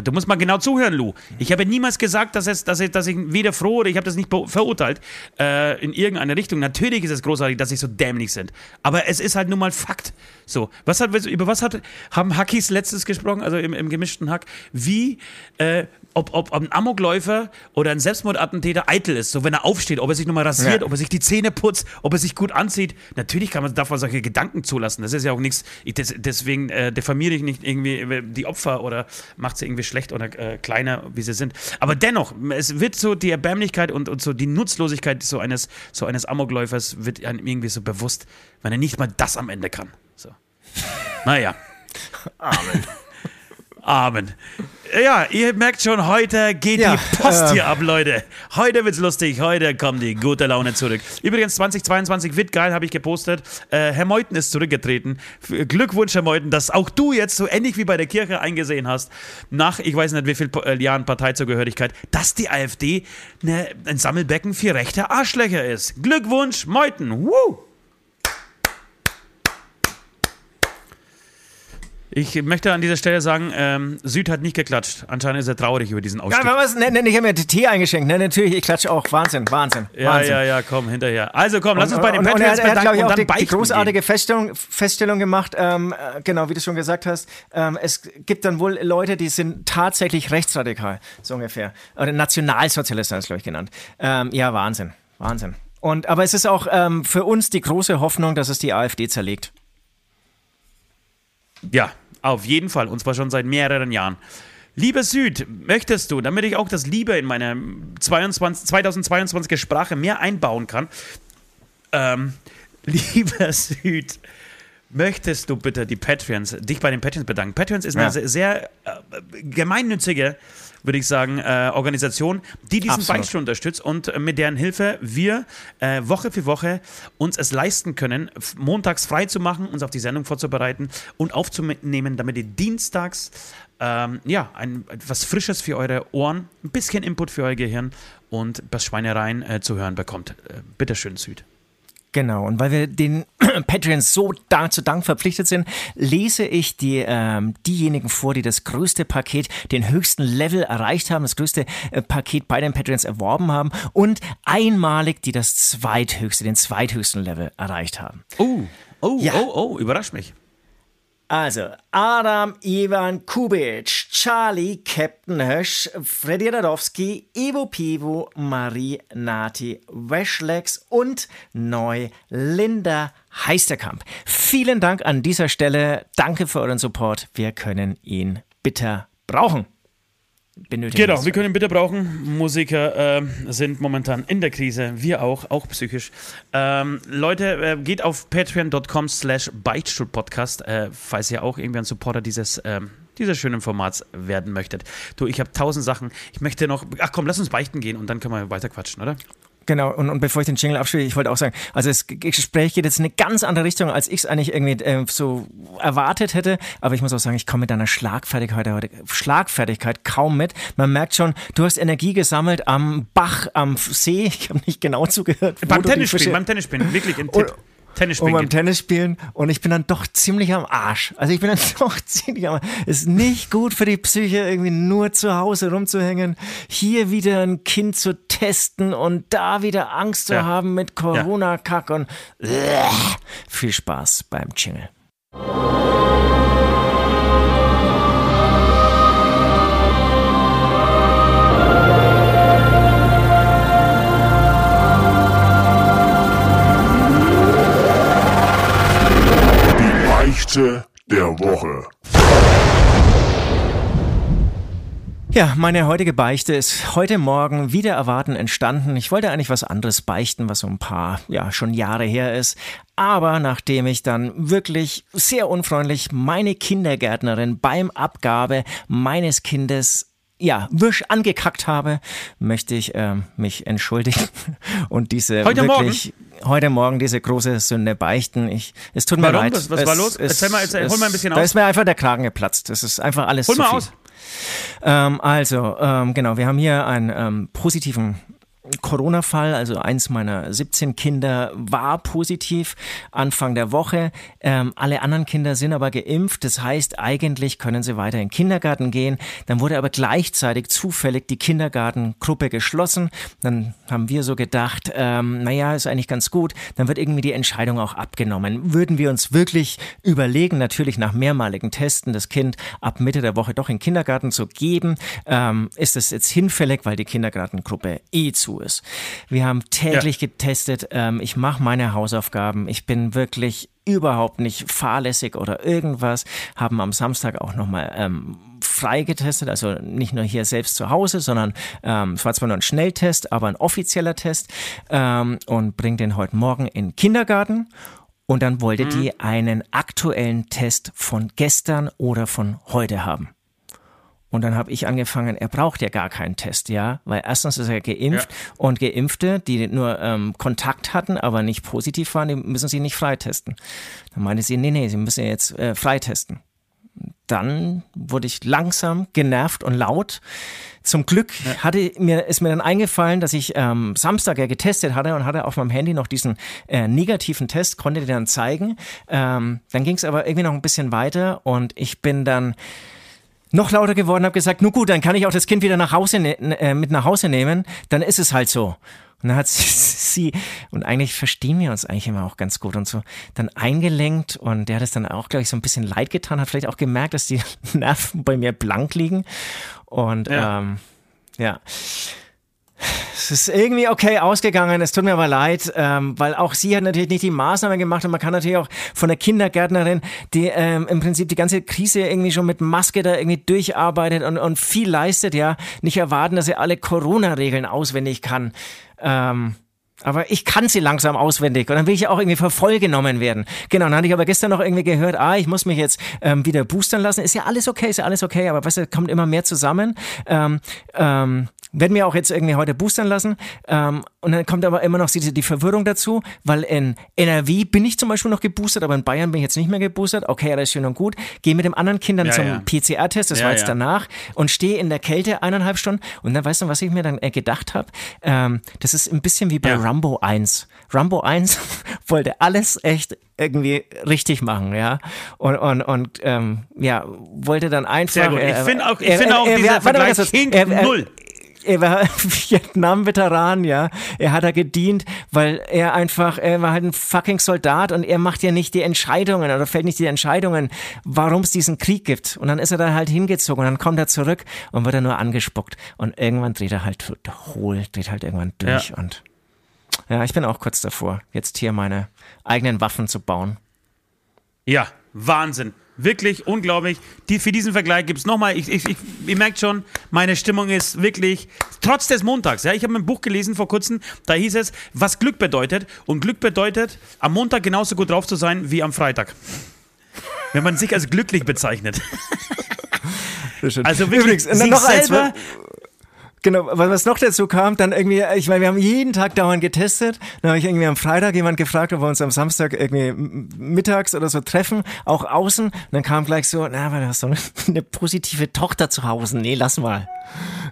Du musst mal genau zuhören, Lou. Ich habe niemals gesagt, dass, es, dass, ich, dass ich weder froh oder ich habe das nicht verurteilt äh, in irgendeine Richtung. Natürlich ist es großartig, dass sie so dämlich sind. Aber es ist halt nun mal Fakt. So, was hat, über was hat, haben Hackis letztes gesprochen, also im, im gemischten Hack? Wie äh, ob, ob ein Amokläufer oder ein Selbstmordattentäter eitel ist. So, wenn er aufsteht, ob er sich nochmal rasiert, ja. ob er sich die Zähne putzt, ob er sich gut anzieht. Natürlich kann man, darf man solche Gedanken zulassen. Das ist ja auch nichts. Des, deswegen äh, diffamiere ich nicht irgendwie äh, die Opfer oder macht sie irgendwie schlecht oder äh, kleiner, wie sie sind. Aber dennoch, es wird so die Erbärmlichkeit und, und so die Nutzlosigkeit so eines, so eines Amokläufers wird einem irgendwie so bewusst, wenn er nicht mal das am Ende kann. So. Naja. Amen. Amen. Ja, ihr merkt schon, heute geht ja, die Post äh, hier ab, Leute. Heute wird's lustig, heute kommt die gute Laune zurück. Übrigens, 2022 wird geil, habe ich gepostet. Äh, Herr Meuthen ist zurückgetreten. Glückwunsch, Herr Meuthen, dass auch du jetzt so ähnlich wie bei der Kirche eingesehen hast, nach, ich weiß nicht wie viel äh, Jahren Parteizugehörigkeit, dass die AfD ne, ein Sammelbecken für rechte Arschlöcher ist. Glückwunsch, Meuthen. Woo! Ich möchte an dieser Stelle sagen, ähm, Süd hat nicht geklatscht. Anscheinend ist er traurig über diesen Ausstieg. Ja, was, ne, ne, ich habe mir Tee eingeschenkt. Ne, natürlich, ich klatsche auch. Wahnsinn, Wahnsinn. Ja, Wahnsinn. ja, ja, komm, hinterher. Also komm, lass uns bei den und, Patriots und er, er hat, glaube ich, auch die, die großartige Feststellung, Feststellung gemacht, ähm, äh, genau, wie du schon gesagt hast, ähm, es gibt dann wohl Leute, die sind tatsächlich rechtsradikal, so ungefähr. Oder Nationalsozialisten, ist glaube ich, genannt. Ähm, ja, Wahnsinn, Wahnsinn. Und, aber es ist auch ähm, für uns die große Hoffnung, dass es die AfD zerlegt. Ja, auf jeden Fall, und zwar schon seit mehreren Jahren. Lieber Süd, möchtest du, damit ich auch das Liebe in meine 22, 2022er Sprache mehr einbauen kann, ähm, lieber Süd, möchtest du bitte die Patreons, dich bei den Patreons bedanken? Patreons ist eine sehr, sehr äh, gemeinnützige würde ich sagen, äh, Organisation, die diesen Absolut. Beichtstuhl unterstützt und äh, mit deren Hilfe wir äh, Woche für Woche uns es leisten können, montags frei zu machen, uns auf die Sendung vorzubereiten und aufzunehmen, damit ihr dienstags ähm, ja, ein, etwas Frisches für eure Ohren, ein bisschen Input für euer Gehirn und was Schweinereien äh, zu hören bekommt. Äh, bitteschön, Süd. Genau, und weil wir den Patreons so dazu Dank verpflichtet sind, lese ich die, ähm, diejenigen vor, die das größte Paket, den höchsten Level erreicht haben, das größte äh, Paket bei den Patreons erworben haben und einmalig, die das zweithöchste, den zweithöchsten Level erreicht haben. Oh, oh, ja. oh, oh, überrascht mich. Also, Adam Ivan Kubic, Charlie Captain Hösch, Freddy Radowski, Evo Pivo, Marie Nati Weschlex und neu Linda Heisterkamp. Vielen Dank an dieser Stelle. Danke für euren Support. Wir können ihn bitter brauchen benötigen. Genau, wir können ihn bitte brauchen. Musiker äh, sind momentan in der Krise, wir auch, auch psychisch. Ähm, Leute, äh, geht auf patreon.com slash Beichtstuhlpodcast, äh, falls ihr auch irgendwie ein Supporter dieses, ähm, dieses schönen Formats werden möchtet. Du, ich habe tausend Sachen. Ich möchte noch, ach komm, lass uns beichten gehen und dann können wir weiter quatschen, oder? Genau, und, und bevor ich den Jingle abspiele, ich wollte auch sagen, also das Gespräch geht jetzt in eine ganz andere Richtung, als ich es eigentlich irgendwie äh, so erwartet hätte. Aber ich muss auch sagen, ich komme mit deiner Schlagfertigkeit heute, Schlagfertigkeit kaum mit. Man merkt schon, du hast Energie gesammelt am Bach, am See. Ich habe nicht genau zugehört. Beim Tennisspielen, beim Tennisspielen, wirklich ein Tipp. Und, Tennis spielen. Und beim Tennis spielen und ich bin dann doch ziemlich am Arsch. Also ich bin dann doch ziemlich am Arsch. Ist nicht gut für die Psyche, irgendwie nur zu Hause rumzuhängen, hier wieder ein Kind zu testen und da wieder Angst zu ja. haben mit Corona-Kack und äh, viel Spaß beim Jingle. Worte der Woche. Ja, meine heutige Beichte ist heute Morgen wieder erwarten entstanden. Ich wollte eigentlich was anderes beichten, was so ein paar, ja, schon Jahre her ist. Aber nachdem ich dann wirklich sehr unfreundlich meine Kindergärtnerin beim Abgabe meines Kindes ja, wirsch angekackt habe, möchte ich äh, mich entschuldigen und diese heute wirklich Morgen? heute Morgen diese große Sünde beichten. Ich, es tut mir Warum? leid. Was, was es, war los? Es, Erzähl mal, erzähl, hol mal ein bisschen aus. Da ist mir einfach der Kragen geplatzt. Das ist einfach alles Hol zu mal viel. aus. Ähm, also, ähm, genau, wir haben hier einen ähm, positiven Corona-Fall, also eins meiner 17 Kinder war positiv Anfang der Woche. Ähm, alle anderen Kinder sind aber geimpft. Das heißt, eigentlich können sie weiter in den Kindergarten gehen. Dann wurde aber gleichzeitig zufällig die Kindergartengruppe geschlossen. Dann haben wir so gedacht, ähm, naja, ist eigentlich ganz gut. Dann wird irgendwie die Entscheidung auch abgenommen. Würden wir uns wirklich überlegen, natürlich nach mehrmaligen Testen das Kind ab Mitte der Woche doch in den Kindergarten zu geben, ähm, ist es jetzt hinfällig, weil die Kindergartengruppe eh zu ist. Wir haben täglich ja. getestet. Ähm, ich mache meine Hausaufgaben. Ich bin wirklich überhaupt nicht fahrlässig oder irgendwas. Haben am Samstag auch nochmal ähm, frei getestet, also nicht nur hier selbst zu Hause, sondern ähm, es war zwar nur ein Schnelltest, aber ein offizieller Test ähm, und bringt den heute Morgen in den Kindergarten. Und dann wollte mhm. die einen aktuellen Test von gestern oder von heute haben. Und dann habe ich angefangen, er braucht ja gar keinen Test, ja, weil erstens ist er geimpft ja. und Geimpfte, die nur ähm, Kontakt hatten, aber nicht positiv waren, die müssen sie nicht freitesten. Dann meinte sie, nee, nee, sie müssen jetzt äh, freitesten. Dann wurde ich langsam genervt und laut. Zum Glück hatte mir, ist mir dann eingefallen, dass ich ähm, Samstag ja getestet hatte und hatte auf meinem Handy noch diesen äh, negativen Test, konnte den dann zeigen. Ähm, dann ging es aber irgendwie noch ein bisschen weiter und ich bin dann noch lauter geworden, habe gesagt, nur gut, dann kann ich auch das Kind wieder nach Hause ne äh, mit nach Hause nehmen, dann ist es halt so. Und dann hat sie, und eigentlich verstehen wir uns eigentlich immer auch ganz gut und so, dann eingelenkt und der hat es dann auch, glaube ich, so ein bisschen leid getan, hat vielleicht auch gemerkt, dass die Nerven bei mir blank liegen. Und ja. Ähm, ja. Es ist irgendwie okay ausgegangen, es tut mir aber leid, ähm, weil auch sie hat natürlich nicht die Maßnahmen gemacht und man kann natürlich auch von der Kindergärtnerin, die ähm, im Prinzip die ganze Krise irgendwie schon mit Maske da irgendwie durcharbeitet und, und viel leistet, ja, nicht erwarten, dass sie alle Corona-Regeln auswendig kann. Ähm, aber ich kann sie langsam auswendig und dann will ich auch irgendwie vervollgenommen werden. Genau, dann hatte ich aber gestern noch irgendwie gehört, ah, ich muss mich jetzt ähm, wieder boostern lassen. Ist ja alles okay, ist ja alles okay, aber weißt du, kommt immer mehr zusammen. Ähm, ähm, werden wir auch jetzt irgendwie heute boostern lassen. Ähm, und dann kommt aber immer noch die, die Verwirrung dazu, weil in NRW bin ich zum Beispiel noch geboostert, aber in Bayern bin ich jetzt nicht mehr geboostert. Okay, alles schön und gut. Gehe mit dem anderen Kindern ja, zum ja. PCR-Test, das ja, war jetzt danach, und stehe in der Kälte eineinhalb Stunden. Und dann weißt du, was ich mir dann äh, gedacht habe? Ähm, das ist ein bisschen wie bei Rumbo 1. Rumbo 1 wollte alles echt irgendwie richtig machen, ja. Und, und, und ähm, ja, wollte dann einfach. Sehr gut. Ich finde auch, ich find auch er, dieser Vergleich hinkt null er war Vietnam-Veteran, ja. Er hat da gedient, weil er einfach, er war halt ein fucking Soldat und er macht ja nicht die Entscheidungen oder fällt nicht die Entscheidungen, warum es diesen Krieg gibt. Und dann ist er da halt hingezogen und dann kommt er zurück und wird er nur angespuckt. Und irgendwann dreht er halt hohl, dreht halt irgendwann durch ja. und ja, ich bin auch kurz davor, jetzt hier meine eigenen Waffen zu bauen. Ja, Wahnsinn. Wirklich unglaublich. Die, für diesen Vergleich gibt es nochmal, ich, ich, ich, ihr merkt schon, meine Stimmung ist wirklich, trotz des Montags, ja, ich habe ein Buch gelesen vor kurzem, da hieß es, was Glück bedeutet. Und Glück bedeutet, am Montag genauso gut drauf zu sein wie am Freitag. Wenn man sich als glücklich bezeichnet. Also wirklich, Übrigens, sich noch selber, eins, Genau, was noch dazu kam, dann irgendwie, ich meine, wir haben jeden Tag dauernd getestet. Dann habe ich irgendwie am Freitag jemand gefragt, ob wir uns am Samstag irgendwie mittags oder so treffen, auch außen. Und dann kam gleich so, na, aber du hast so eine, eine positive Tochter zu Hause. Nee, lass mal.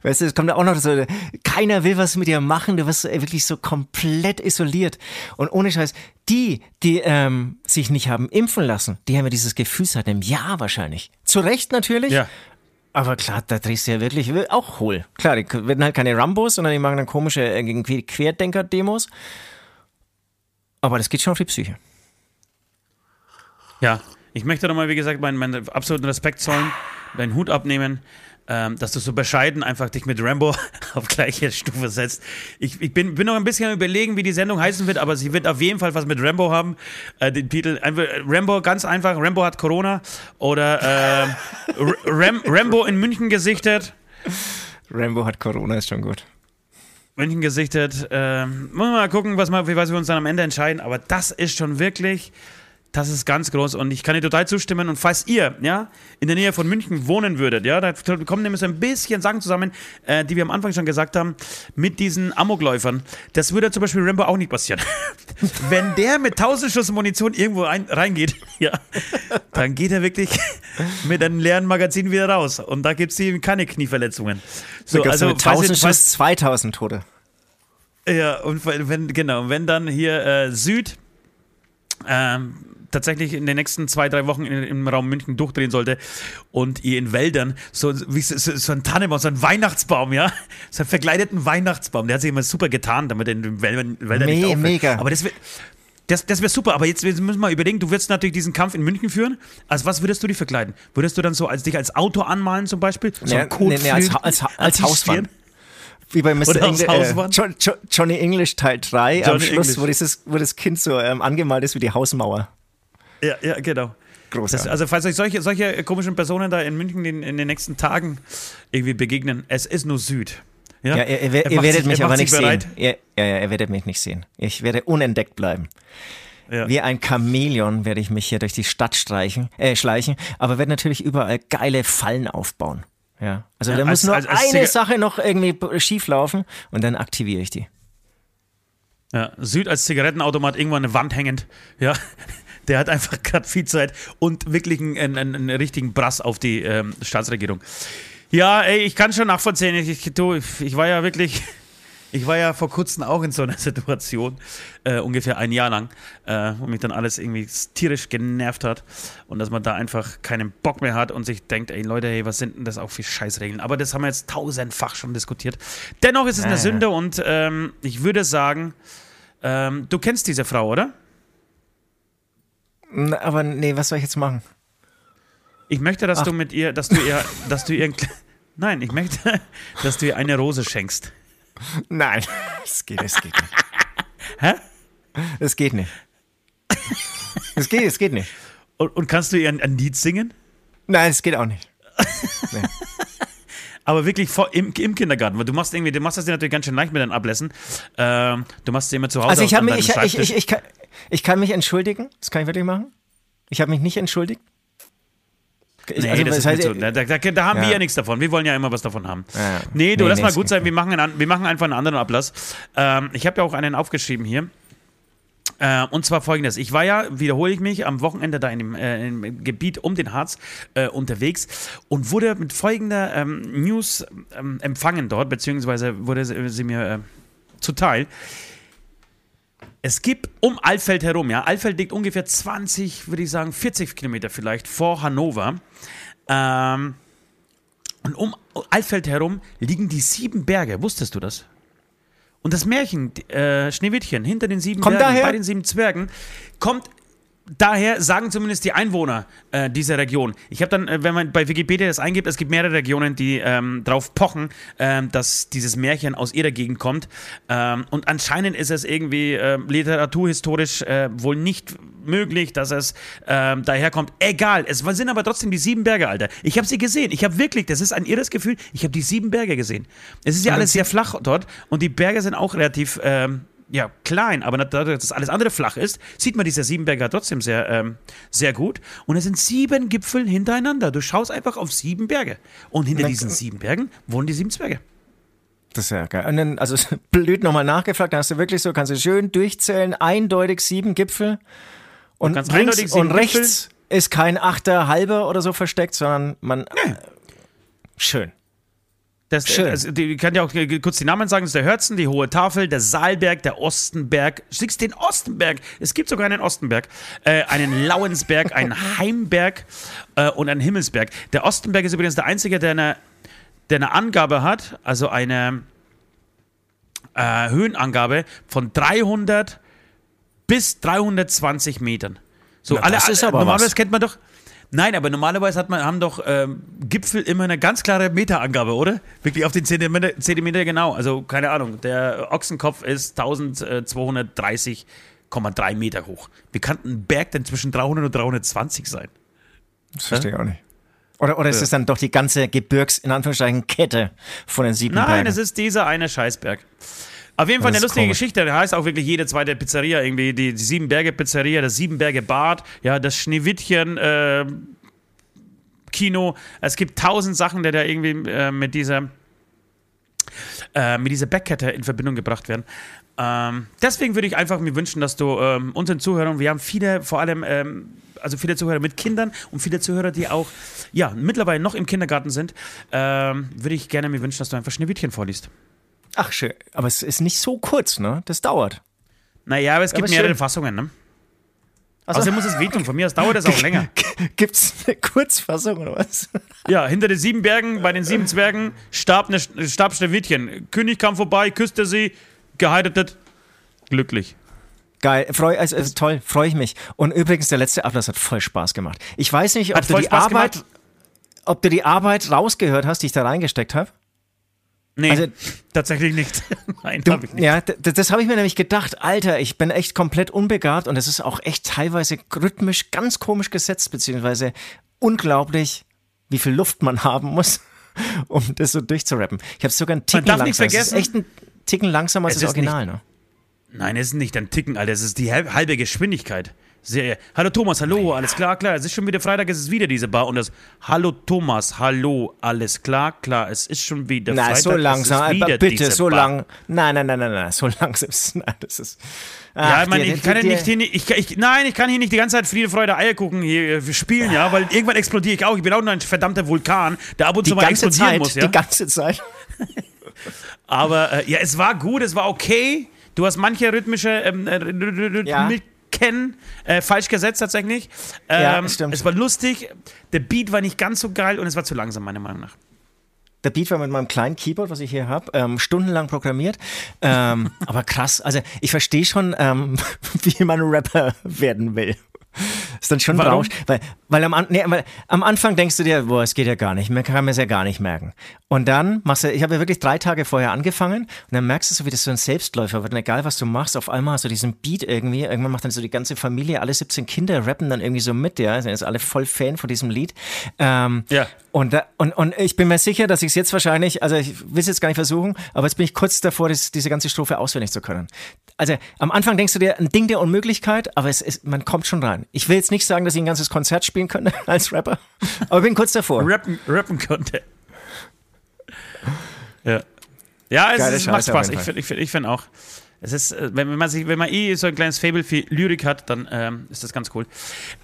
Weißt du, es kommt auch noch so, keiner will was mit dir machen, du wirst wirklich so komplett isoliert. Und ohne Scheiß, die, die ähm, sich nicht haben impfen lassen, die haben ja dieses Gefühl seit einem Jahr wahrscheinlich. Zu Recht natürlich, ja. Aber klar, da drehst du ja wirklich auch hohl. Klar, die werden halt keine Rambos, sondern die machen dann komische irgendwie Querdenker-Demos. Aber das geht schon auf die Psyche. Ja, ich möchte nochmal, wie gesagt, meinen, meinen absoluten Respekt zollen deinen Hut abnehmen, ähm, dass du so bescheiden einfach dich mit Rambo auf gleiche Stufe setzt. Ich, ich bin, bin noch ein bisschen am überlegen, wie die Sendung heißen wird, aber sie wird auf jeden Fall was mit Rambo haben. Äh, den Titel, einfach, Rambo, ganz einfach, Rambo hat Corona oder äh, Ram, Rambo in München gesichtet. Rambo hat Corona, ist schon gut. München gesichtet. Äh, mal gucken, was, wir, was wir uns dann am Ende entscheiden, aber das ist schon wirklich das ist ganz groß und ich kann dir total zustimmen. Und falls ihr, ja, in der Nähe von München wohnen würdet, ja, da kommen nämlich so ein bisschen Sachen zusammen, äh, die wir am Anfang schon gesagt haben, mit diesen Amokläufern. Das würde zum Beispiel Rambo auch nicht passieren. Wenn der mit 1000 Schuss Munition irgendwo ein, reingeht, ja, dann geht er wirklich mit einem leeren Magazin wieder raus. Und da gibt es keine Knieverletzungen. So, also mit 1000 Schuss 2000 Tote. Ja, und wenn, genau, wenn dann hier äh, Süd, ähm, tatsächlich in den nächsten zwei, drei Wochen in, im Raum München durchdrehen sollte und ihr in Wäldern so, wie, so, so ein Tannenbaum, so ein Weihnachtsbaum, ja, so einen verkleideten Weihnachtsbaum, der hat sich immer super getan, damit er in den Wäldern, Wäldern Me nicht auffällt. Mega. Aber das wird das, das wäre super, aber jetzt müssen wir mal überlegen, du würdest natürlich diesen Kampf in München führen. Also was würdest du dich verkleiden? Würdest du dann so als dich als Auto anmalen zum Beispiel? So nee, nee, nee, als, als, als, als Hausmann. Wie bei Mr. Engl äh, John, Johnny English Teil 3 Johnny am Schluss, wo, dieses, wo das Kind so ähm, angemalt ist wie die Hausmauer. Ja, ja, genau. Das, also falls euch solche, solche komischen Personen da in München in, in, den nächsten Tagen irgendwie begegnen, es ist nur Süd. Ja, ja ihr, ihr, ihr werdet sich, mich aber nicht bereit. sehen. Ihr, ja, ja, ihr werdet mich nicht sehen. Ich werde unentdeckt bleiben. Ja. Wie ein Chamäleon werde ich mich hier durch die Stadt streichen, äh, schleichen, aber werde natürlich überall geile Fallen aufbauen. Ja. Also ja, da muss nur als, als eine Sache noch irgendwie schief laufen und dann aktiviere ich die. Ja, Süd als Zigarettenautomat irgendwo an der Wand hängend. Ja, der hat einfach gerade viel Zeit und wirklich einen, einen, einen richtigen Brass auf die ähm, Staatsregierung. Ja, ey, ich kann schon nachvollziehen. Ich, ich, ich war ja wirklich, ich war ja vor kurzem auch in so einer Situation, äh, ungefähr ein Jahr lang, äh, wo mich dann alles irgendwie tierisch genervt hat und dass man da einfach keinen Bock mehr hat und sich denkt, ey Leute, ey, was sind denn das auch für Scheißregeln? Aber das haben wir jetzt tausendfach schon diskutiert. Dennoch ist es eine äh. Sünde und ähm, ich würde sagen, ähm, du kennst diese Frau, oder? Aber nee, was soll ich jetzt machen? Ich möchte, dass Ach. du mit ihr, dass du ihr, dass du ihr, nein, ich möchte, dass du ihr eine Rose schenkst. Nein, es geht, es geht nicht. Hä? Es geht nicht. Es geht, es geht nicht. Und, und kannst du ihr ein, ein, Lied singen? Nein, es geht auch nicht. Nee. Aber wirklich vor, im, im, Kindergarten, weil du machst irgendwie, du machst das dir natürlich ganz schön leicht mit deinen Ablässen. Ähm, du machst sie immer zu Hause. Also ich, mich, ich, ich, ich, ich, kann, ich kann mich entschuldigen, das kann ich wirklich machen. Ich habe mich nicht entschuldigt. Nee, also, das, das heißt, so. da, da, da, haben ja. wir ja nichts davon. Wir wollen ja immer was davon haben. Ja. Nee, du, nee, lass nee, mal gut sein. Wir machen, einen, wir machen einfach einen anderen Ablass. Ähm, ich habe ja auch einen aufgeschrieben hier. Äh, und zwar folgendes: Ich war ja, wiederhole ich mich, am Wochenende da in dem, äh, im Gebiet um den Harz äh, unterwegs und wurde mit folgender ähm, News ähm, empfangen dort, beziehungsweise wurde sie, sie mir äh, zuteil. Es gibt um Alfeld herum, ja, Alfeld liegt ungefähr 20, würde ich sagen, 40 Kilometer vielleicht vor Hannover. Ähm, und um Alfeld herum liegen die sieben Berge. Wusstest du das? Und das Märchen äh, Schneewittchen hinter den sieben kommt Bergen, daher? bei den sieben Zwergen, kommt daher sagen zumindest die Einwohner äh, dieser Region. Ich habe dann, äh, wenn man bei Wikipedia das eingibt, es gibt mehrere Regionen, die ähm, darauf pochen, ähm, dass dieses Märchen aus ihrer Gegend kommt. Ähm, und anscheinend ist es irgendwie äh, literaturhistorisch äh, wohl nicht möglich, dass es ähm, daherkommt. Egal, es sind aber trotzdem die sieben Berge, Alter. Ich habe sie gesehen. Ich habe wirklich, das ist ein irres Gefühl, ich habe die sieben Berge gesehen. Es ist ja alles sehr flach dort und die Berge sind auch relativ ähm, ja, klein, aber dadurch, dass alles andere flach ist, sieht man diese Siebenberger trotzdem sehr, ähm, sehr gut. Und es sind sieben Gipfel hintereinander. Du schaust einfach auf sieben Berge. Und hinter diesen sieben Bergen wohnen die sieben Zwerge. Das ist ja geil. Und dann, also blöd nochmal nachgefragt, da hast du wirklich so, kannst du schön durchzählen, eindeutig sieben Gipfel. Und, und links und rechts Gipfel. ist kein achter, halber oder so versteckt, sondern man. Nee. Äh, schön. Das, Schön. Also, die, ich kann ja auch kurz die Namen sagen: das ist der Hörzen, die Hohe Tafel, der Saalberg, der Ostenberg. Siehst den Ostenberg? Es gibt sogar einen Ostenberg, äh, einen Lauensberg, einen Heimberg äh, und einen Himmelsberg. Der Ostenberg ist übrigens der einzige, der eine, der eine Angabe hat, also eine äh, Höhenangabe von 300 bis 320 Metern. So, Na, alle, das ist aber normalerweise was. kennt man doch Nein, aber normalerweise hat man, haben doch ähm, Gipfel immer eine ganz klare Meterangabe, oder? Wirklich auf den Zentimeter, Zentimeter genau. Also keine Ahnung, der Ochsenkopf ist 1230,3 Meter hoch. Wie kann ein Berg denn zwischen 300 und 320 sein? Das verstehe ich auch nicht. Oder, oder ist es dann doch die ganze Gebirgs-, in Anführungszeichen, Kette von den sieben Nein, Bergen? es ist dieser eine Scheißberg. Auf jeden Fall eine lustige komisch. Geschichte. Da heißt auch wirklich jede zweite Pizzeria irgendwie die, die Siebenberge Pizzeria, das Siebenberge Bad, ja, das Schneewittchen äh, Kino. Es gibt tausend Sachen, die da irgendwie äh, mit dieser äh, mit dieser Bergkette in Verbindung gebracht werden. Ähm, deswegen würde ich einfach mir wünschen, dass du ähm, unseren Zuhörern, wir haben viele, vor allem, ähm, also viele Zuhörer mit Kindern und viele Zuhörer, die auch, ja, mittlerweile noch im Kindergarten sind, ähm, würde ich gerne mir wünschen, dass du einfach Schneewittchen vorliest. Ach, schön. Aber es ist nicht so kurz, ne? Das dauert. Naja, aber es gibt Aber mehrere schön. Fassungen, ne? Also, Außerdem muss es wehtun. Von mir aus dauert es auch länger. Gibt's eine Kurzfassung oder was? Ja, hinter den sieben Bergen, bei den sieben Zwergen, starb, ne, starb Schneewittchen. König kam vorbei, küsste sie, geheiratet, glücklich. Geil, freu, also, also toll, freue ich mich. Und übrigens, der letzte Ablass hat voll Spaß gemacht. Ich weiß nicht, ob du die Arbeit, ob du die Arbeit rausgehört hast, die ich da reingesteckt habe. Nee, Also- tatsächlich nicht. Nein, Du, hab ich nicht. ja, d- d- das habe ich mir nämlich gedacht. Alter, ich bin echt komplett unbegabt und es ist auch echt teilweise rhythmisch ganz komisch gesetzt, beziehungsweise unglaublich, wie viel Luft man haben muss, um das so durchzurappen. Ich habe sogar einen Ticken darf nicht langsamer. Es vergessen- ist echt ein Ticken langsamer als Es das ist nicht- Original, ne? Nein, es ist nicht ein Ticken, Alter. Es ist die hal- halbe Geschwindigkeit. Sehr, hallo Thomas, hallo, alles klar, klar. Es ist schon wieder Freitag, es ist wieder diese Bar und das Hallo Thomas, hallo, alles klar, klar. Es ist schon wieder Nein, Freitag. so langsam, es ist wieder bitte, so Bar. lang. Nein, nein, nein, nein, nein, so langsam ist nein, das ist. Ja, Ach, ich meine, die- ich kann ja nicht hier, nicht- ich, ich, nein, ich kann hier nicht die ganze Zeit Friede, Freude, Eier gucken, hier wir spielen, ja, weil irgendwann explodiere ich auch. Ich bin auch nur ein verdammter Vulkan, der ab und zu mal explodieren Zeit, muss, ja. die ganze Zeit. Aber äh, ja, es war gut, es war okay. Du hast manche rhythmische ähm, äh, Ja. äh, falsch gesetzt tatsächlich. Ja, Ähm, stimmt. Es war lustig, der Beat war nicht ganz so geil und es war zu langsam, meiner Meinung nach. Der Beat war mit meinem kleinen Keyboard, was ich hier habe, ähm, stundenlang programmiert. Ähm, aber krass, also ich verstehe schon, ähm, wie man Rapper werden will. Ist dann schon Warum? Rausch. Weil, weil, am, nee, weil am Anfang denkst du dir, boah, es geht ja gar nicht, man kann mir es ja gar nicht merken. Und dann machst du, ich habe ja wirklich drei Tage vorher angefangen und dann merkst du so, wie das so ein Selbstläufer wird. Und egal, was du machst, auf einmal hast du diesen Beat irgendwie. Irgendwann macht dann so die ganze Familie, alle 17 Kinder rappen dann irgendwie so mit, ja. Sind jetzt alle voll Fan von diesem Lied. Ähm, Ja. und, und, und ich bin mir sicher, dass ich es jetzt wahrscheinlich, also ich will es jetzt gar nicht versuchen, aber jetzt bin ich kurz davor, das, diese ganze Strophe auswendig zu können. Also am Anfang denkst du dir, ein Ding der Unmöglichkeit, aber es ist, man kommt schon rein. Ich will jetzt nicht sagen, dass ich ein ganzes Konzert spielen könnte als Rapper, aber ich bin kurz davor. Rappen, rappen konnte. Ja. Ja, es, Geile macht Scheiße Spaß. Ich finde ich find, ich find auch. Es ist, äh, wenn, man sich, wenn man eh so ein kleines Fable für Lyrik hat, dann ähm, ist das ganz cool.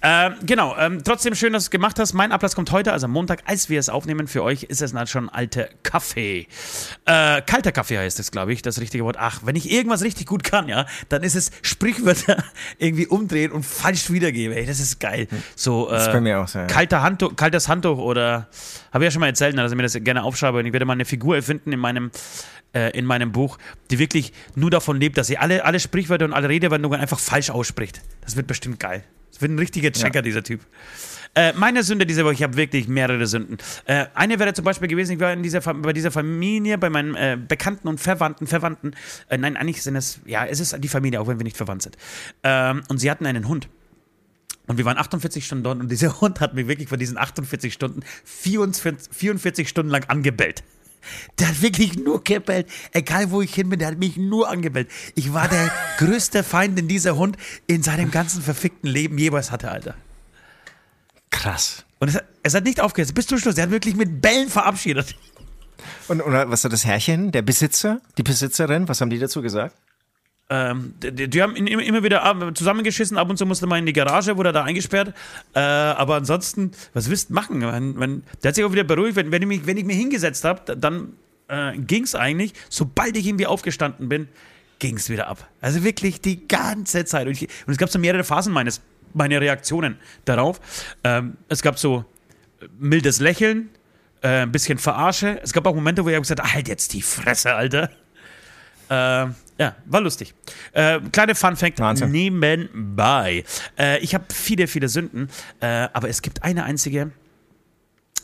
Ähm, genau, ähm, trotzdem schön, dass du es gemacht hast. Mein Ablass kommt heute, also am Montag, als wir es aufnehmen. Für euch ist es dann schon alter Kaffee. Äh, kalter Kaffee heißt es, glaube ich, das richtige Wort. Ach, wenn ich irgendwas richtig gut kann, ja, dann ist es Sprichwörter irgendwie umdrehen und falsch wiedergeben. Ey, das ist geil. So, äh, ist bei mir auch so, ja. kalter Handtuch, kaltes Handtuch oder habe ich ja schon mal erzählt, ne, dass ich mir das gerne aufschreibe und ich werde mal eine Figur erfinden in meinem äh, in meinem Buch, die wirklich nur davon lebt, dass sie alle, alle Sprichwörter und alle Redewendungen einfach falsch ausspricht. Das wird bestimmt geil. Das wird ein richtiger Checker, dieser Typ. Äh, meine Sünde diese Woche, ich habe wirklich mehrere Sünden. Äh, eine wäre zum Beispiel gewesen, ich war in dieser, bei dieser Familie, bei meinen äh, Bekannten und Verwandten, Verwandten, äh, nein, eigentlich sind es, ja, es ist die Familie, auch wenn wir nicht verwandt sind. Ähm, und sie hatten einen Hund. Und wir waren 48 Stunden dort und dieser Hund hat mich wirklich von diesen 48 Stunden 44, 44 Stunden lang angebellt. Der hat wirklich nur gebellt. Egal wo ich hin bin, der hat mich nur angebellt. Ich war der größte Feind, den dieser Hund in seinem ganzen verfickten Leben jeweils hatte, Alter. Krass. Und es, hat- es hat nicht aufgehört. Bis zum Schluss. Er hat wirklich mit Bällen verabschiedet. Und, und was hat das Herrchen, der Besitzer, die Besitzerin, was haben die dazu gesagt? Ähm, die, die- haben ihn immer wieder zusammengeschissen. Ab und zu musste man in die Garage, wurde da eingesperrt. Äh, aber ansonsten, was willst du machen? Man, man, der hat sich auch wieder beruhigt. Wenn, wenn, ich, mich, wenn ich mich hingesetzt habe, dann äh, ging es eigentlich. Sobald ich irgendwie aufgestanden bin, ging es wieder ab. Also wirklich die ganze Zeit. Und, ich, und es gab so mehrere Phasen meines, meiner Reaktionen darauf. Ähm, es gab so mildes Lächeln, äh, ein bisschen Verarsche. Es gab auch Momente, wo ich gesagt halt jetzt die Fresse, Alter. Äh, ja, war lustig. Äh, kleine Fun Fact Wahnsinn. nebenbei. Äh, ich habe viele, viele Sünden, äh, aber es gibt eine einzige.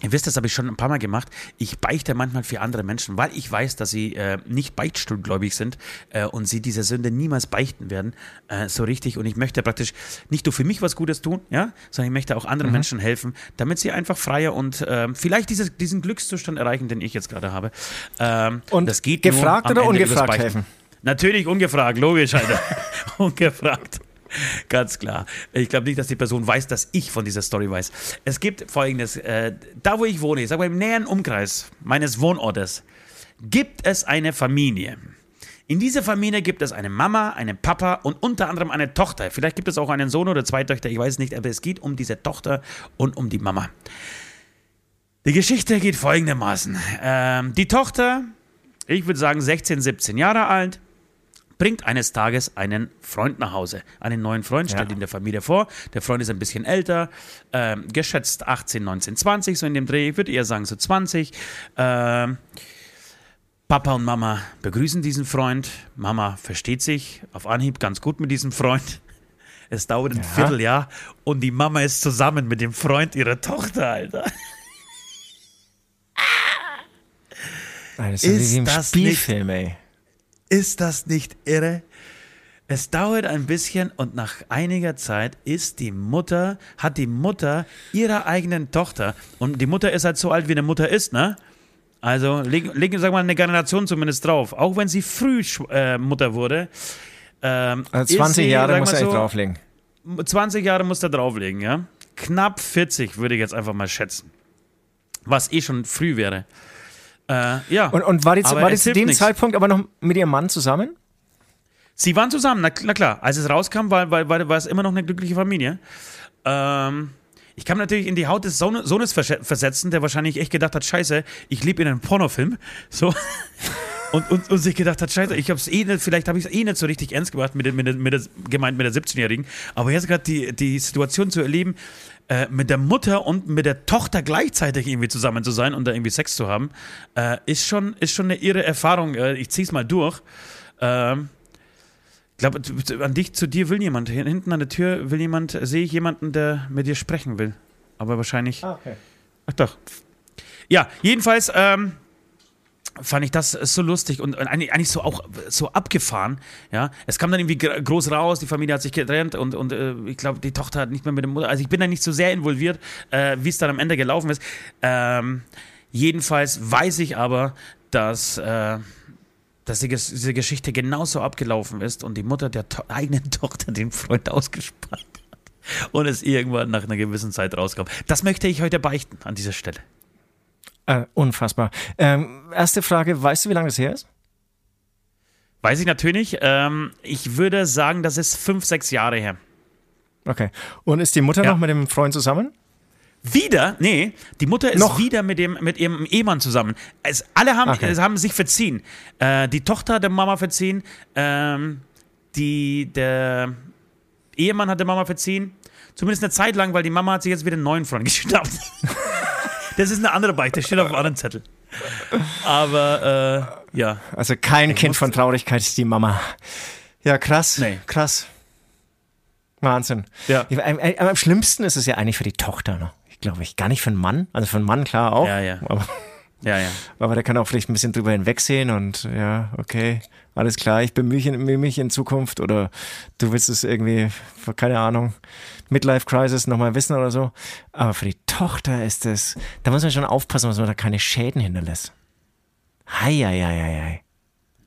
Ihr wisst, das habe ich schon ein paar Mal gemacht. Ich beichte manchmal für andere Menschen, weil ich weiß, dass sie äh, nicht beichtstuhlgläubig sind äh, und sie diese Sünde niemals beichten werden, äh, so richtig. Und ich möchte praktisch nicht nur für mich was Gutes tun, ja, sondern ich möchte auch anderen Menschen helfen, damit sie einfach freier und ähm, vielleicht dieses, diesen Glückszustand erreichen, den ich jetzt gerade habe. Ähm, Und das geht gefragt nur am oder Ende ungefragt helfen? Natürlich ungefragt, logisch, Alter. ungefragt. Ganz klar. Ich glaube nicht, dass die Person weiß, dass ich von dieser Story weiß. Es gibt folgendes: äh, Da, wo ich wohne, ich sage mal im näheren Umkreis meines Wohnortes, gibt es eine Familie. In dieser Familie gibt es eine Mama, einen Papa und unter anderem eine Tochter. Vielleicht gibt es auch einen Sohn oder zwei Töchter, ich weiß nicht, aber es geht um diese Tochter und um die Mama. Die Geschichte geht folgendermaßen. Ähm, die Tochter, ich würde sagen 16, 17 Jahre alt, bringt eines Tages einen Freund nach Hause. Einen neuen Freund, stellt Ja. ihn der Familie vor. Der Freund ist ein bisschen älter, ähm, geschätzt 18, 19, 20, so in dem Dreh. Ich würde eher sagen so 20. Ähm, Papa und Mama begrüßen diesen Freund. Mama versteht sich auf Anhieb ganz gut mit diesem Freund. Es dauert ein Vierteljahr und die Mama ist zusammen mit dem Freund ihrer Tochter, Alter. Nein, das ist, ja Ist das Spielfilm, ey. Ist das nicht irre? Es dauert ein bisschen und nach einiger Zeit ist die Mutter, hat die Mutter ihrer eigenen Tochter, und die Mutter ist halt so alt, wie eine Mutter ist, ne? Also legen, legen sag mal, eine Generation zumindest drauf. Auch wenn sie früh äh, Mutter wurde. Ähm, Also ist 20 sie, Jahre muss er so, drauflegen. 20 Jahre muss er drauflegen, ja? Knapp 40 würde ich jetzt einfach mal schätzen. Was eh schon früh wäre. Äh, ja. Und, und war die, Aber war die zu dem nichts. Zeitpunkt aber noch mit ihrem Mann zusammen? Sie waren zusammen, na, na klar. Als es rauskam, war, war, war, war es immer noch eine glückliche Familie. Ähm, ich kann mich natürlich in die Haut des Sohn- Sohnes verse- versetzen, der wahrscheinlich echt gedacht hat, scheiße, ich lebe in einem Pornofilm. So. Und, und, und sich gedacht hat, scheiße, ich hab's eh nicht, vielleicht habe ich es eh nicht so richtig ernst gemacht mit, der- mit, der- mit der, gemeint mit der 17-Jährigen. Aber jetzt gerade die, die Situation zu erleben, äh, mit der Mutter und mit der Tochter gleichzeitig irgendwie zusammen zu sein und da irgendwie Sex zu haben, äh, ist, schon, ist schon eine irre Erfahrung. Äh, ich zieh's mal durch. Ähm, ich glaube, an dich, zu dir will jemand. Hinten an der Tür will jemand, sehe ich jemanden, der mit dir sprechen will. Aber wahrscheinlich. okay. Ach doch. Ja, jedenfalls ähm, fand ich das so lustig und eigentlich, eigentlich so auch so abgefahren. Ja, es kam dann irgendwie gr- groß raus, die Familie hat sich getrennt und, und äh, ich glaube, die Tochter hat nicht mehr mit der Mutter. Also ich bin da nicht so sehr involviert, äh, wie es dann am Ende gelaufen ist. Ähm, jedenfalls weiß ich aber, dass. Äh, dass die, diese Geschichte genauso abgelaufen ist und die Mutter der to eigenen Tochter den Freund ausgespannt hat und es irgendwann nach einer gewissen Zeit rauskam. Das möchte ich heute beichten an dieser Stelle. Äh, unfassbar. Ähm, erste Frage, weißt du, wie lange das her ist? Weiß ich natürlich. Ähm, ich würde sagen, das ist fünf, sechs Jahre her. Okay. Und ist die Mutter Ja. noch mit dem Freund zusammen? Wieder? Nee, die Mutter ist Noch? wieder mit, dem, mit ihrem Ehemann zusammen. Es, alle haben, Okay. es haben sich verziehen. Äh, die Tochter hat der Mama verziehen. Ähm, die, der Ehemann hat der Mama verziehen. Zumindest eine Zeit lang, weil die Mama hat sich jetzt wieder einen neuen Freund geschnappt. Das ist eine andere Beichte, steht auf einem anderen Zettel. Aber äh, ja. Also kein Kind von Traurigkeit ist die Mama. Ja, krass. Nee. Krass. Wahnsinn. Ja. Ja, am, schlimmsten ist es ja eigentlich für die Tochter, ne? Ich glaube, ich gar nicht für den Mann. Also für den Mann klar auch. Ja, ja. Aber, Ja, ja. aber der kann auch vielleicht ein bisschen drüber hinwegsehen und ja, okay, alles klar, ich bemühe mich, in Zukunft oder du willst es irgendwie, keine Ahnung, Midlife Crisis nochmal wissen oder so. Aber für die Tochter ist es, da muss man schon aufpassen, dass man da keine Schäden hinterlässt. Hei, hei, hei, hei.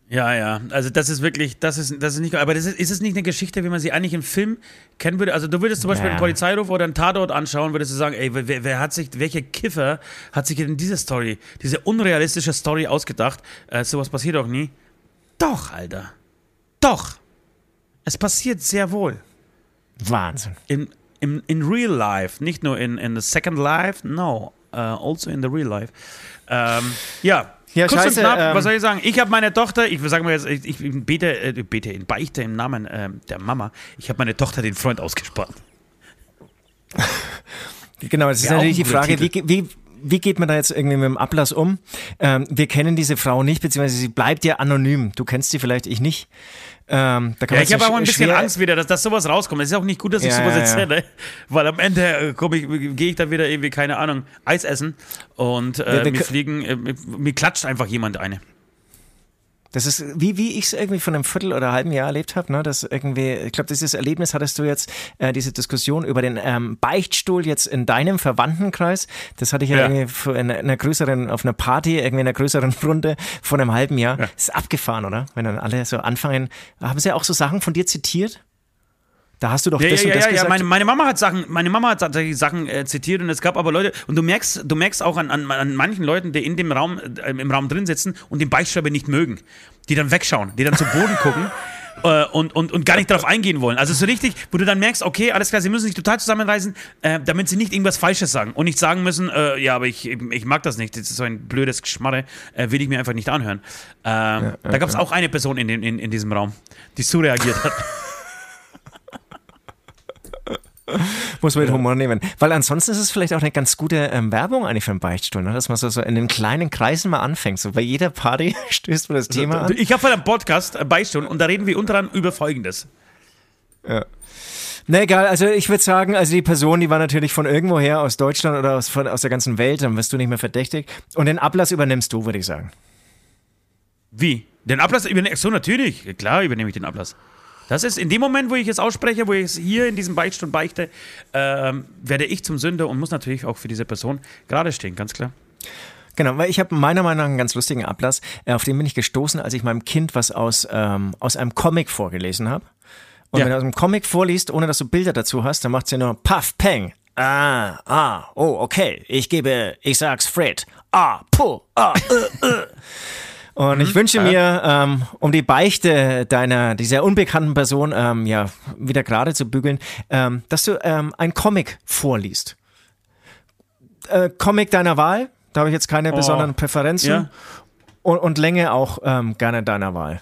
Ja, ja. Also das ist wirklich, das ist, das ist nicht, aber das ist, ist es nicht eine Geschichte, wie man sie eigentlich im Film kennen würde? Also du würdest zum Beispiel Ja. einen Polizeiruf oder einen Tatort anschauen, würdest du sagen, ey, wer, wer hat sich, welcher Kiffer hat sich denn diese Story, diese unrealistische Story ausgedacht? Äh, sowas passiert auch nie. Doch, Alter. Doch. Es passiert sehr wohl. Wahnsinn. In, in, in real life, nicht nur in, in the second life, no, uh, also in the real life. Ähm, ja. Ja, Kurz scheiße, und knapp, ähm, was soll ich sagen? Ich habe meine Tochter, ich sage mal jetzt, ich, ich bete, äh, bete in Beichte im Namen ähm, der Mama, ich habe meine Tochter den Freund ausgespart. Genau, das ist Ja, natürlich die Frage, wie, wie, wie geht man da jetzt irgendwie mit dem Ablass um? Ähm, wir kennen diese Frau nicht, beziehungsweise sie bleibt ja anonym. Du kennst sie vielleicht, ich nicht. Ähm, ja, ich habe auch ein bisschen Angst wieder, dass, dass sowas rauskommt. Es ist auch nicht gut, dass ich ja, sowas erzähle, ja. weil am Ende äh, ich, gehe ich dann wieder irgendwie, keine Ahnung, Eis essen und äh, wir, wir, mir fliegen, äh, mir klatscht einfach jemand eine. Das ist wie, wie ich es irgendwie von einem Viertel oder halben Jahr erlebt habe, ne? dass irgendwie, ich glaube, dieses Erlebnis hattest du jetzt, äh, diese Diskussion über den ähm, Beichtstuhl jetzt in deinem Verwandtenkreis. Das hatte ich ja, ja. irgendwie in einer größeren, auf einer Party, irgendwie in einer größeren Runde vor einem halben Jahr. Ja. Ist abgefahren, oder? Wenn dann alle so anfangen. Haben sie auch so Sachen von dir zitiert? Da hast du doch ja, das ja, und das ja, gesagt. Ja, meine, meine Mama hat Sachen, meine Mama hat tatsächlich Sachen äh, zitiert und es gab aber Leute, und du merkst, du merkst auch an, an, an manchen Leuten, die in dem Raum, äh, im Raum drin sitzen und den Beichtschreiber nicht mögen, die dann wegschauen, die dann zu Boden gucken. Äh, und, und, und gar nicht darauf eingehen wollen. Also so richtig, wo du dann merkst, okay, alles klar, sie müssen sich total zusammenreißen, äh, damit sie nicht irgendwas Falsches sagen und nicht sagen müssen, äh, ja, aber ich, ich mag das nicht, das ist so ein blödes Geschmarre, äh, will ich mir einfach nicht anhören. Ähm, da gab es auch eine Person in, in, in diesem Raum, die so reagiert hat. Muss man mit Humor nehmen. Weil ansonsten ist es vielleicht auch eine ganz gute ähm, Werbung eigentlich für einen Beichtstuhl, ne? dass man so, so in den kleinen Kreisen mal anfängt. So bei jeder Party stößt man das Thema an. Ich habe einen Podcast, äh, Beichtstuhl, und da reden wir unter anderem über Folgendes. Ja. Na egal, also ich würde sagen, also die Person, die war natürlich von irgendwoher aus Deutschland oder aus, von, aus der ganzen Welt, dann wirst du nicht mehr verdächtig. Und den Ablass übernimmst du, würde ich sagen. Wie? Den Ablass übernehme ich? So, natürlich. Klar übernehme ich den Ablass. Das ist in dem Moment, wo ich es ausspreche, wo ich es hier in diesem Beichtstuhl beichte, äh, werde ich zum Sünder und muss natürlich auch für diese Person gerade stehen, ganz klar. Genau, weil ich habe meiner Meinung nach einen ganz lustigen Ablass, äh, auf den bin ich gestoßen, als ich meinem Kind was aus, ähm, aus einem Comic vorgelesen habe. Und ja. wenn du aus einem Comic vorliest, ohne dass du Bilder dazu hast, dann macht sie nur Puff, Peng. Ah, ah, oh, okay. Ich gebe, ich sag's Fred. Ah, puh, ah, äh, äh. Und ich mhm. wünsche mir, ähm, um die Beichte deiner, dieser unbekannten Person ähm, ja, wieder gerade zu bügeln, ähm, dass du ähm, ein Comic vorliest. Äh, Comic deiner Wahl, da habe ich jetzt keine oh. besonderen Präferenzen. Ja. Und, und, Länge auch ähm, gerne deiner Wahl.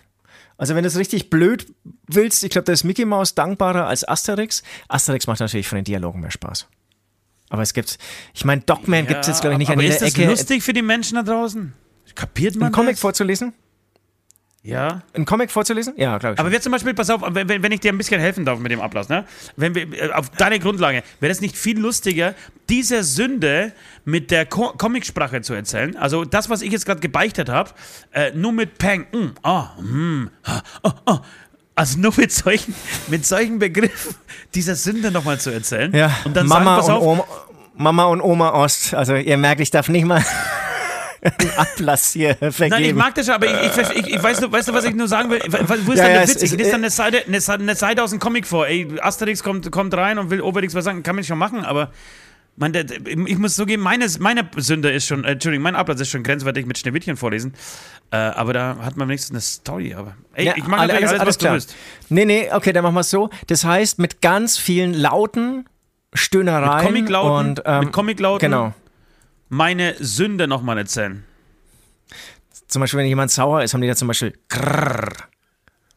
Also wenn du es richtig blöd willst, ich glaube, da ist Mickey Mouse dankbarer als Asterix. Asterix macht natürlich von den Dialogen mehr Spaß. Aber es gibt, ich meine, Dogman ja, gibt es jetzt, glaube ich, nicht an jeder Ecke. Ist das lustig für die Menschen da draußen? Kapiert man Ein Comic das? vorzulesen? Ja. Ein Comic vorzulesen? Ja, glaube ich. Aber wäre zum Beispiel, pass auf, wenn, wenn ich dir ein bisschen helfen darf mit dem Ablass, ne? Wenn wir, äh, auf deine Grundlage, wäre es nicht viel lustiger, diese Sünde mit der Co Comicsprache zu erzählen? Also das, was ich jetzt gerade gebeichtet habe, äh, nur mit Peng, mm, oh, mm, oh, oh. Also nur mit solchen, mit solchen Begriffen dieser Sünde nochmal zu erzählen. Ja, und dann Mama, sagen, und Oma, Mama und Oma Ost. Also ihr merkt, ich darf nicht mal Ablass hier vergeben. Nein, ich mag das schon, aber ich, ich, ich, ich weiß, weißt du, was ich nur sagen will? Wo ist ja, dann der ja, Witz? Ich lese dann eine Seite, eine, eine Seite aus dem Comic vor. Ey, Asterix kommt, kommt rein und will Obelix was sagen. Kann man schon machen, aber man, ich muss zugeben, meine, meine Sünde ist schon, äh, Entschuldigung, mein Ablass ist schon grenzwertig mit Schneewittchen vorlesen. Äh, aber da hat man wenigstens eine Story. Aber ey, ja, ich natürlich alles, alles, alles was klar. du willst. Nee, nee, okay, dann machen wir es so. Das heißt, mit ganz vielen Lauten, Stöhnereien mit Comiclauten, und ähm, mit Comiclauten. Genau meine Sünde nochmal erzählen. Zum Beispiel, wenn jemand sauer ist, haben die da zum Beispiel Krrr.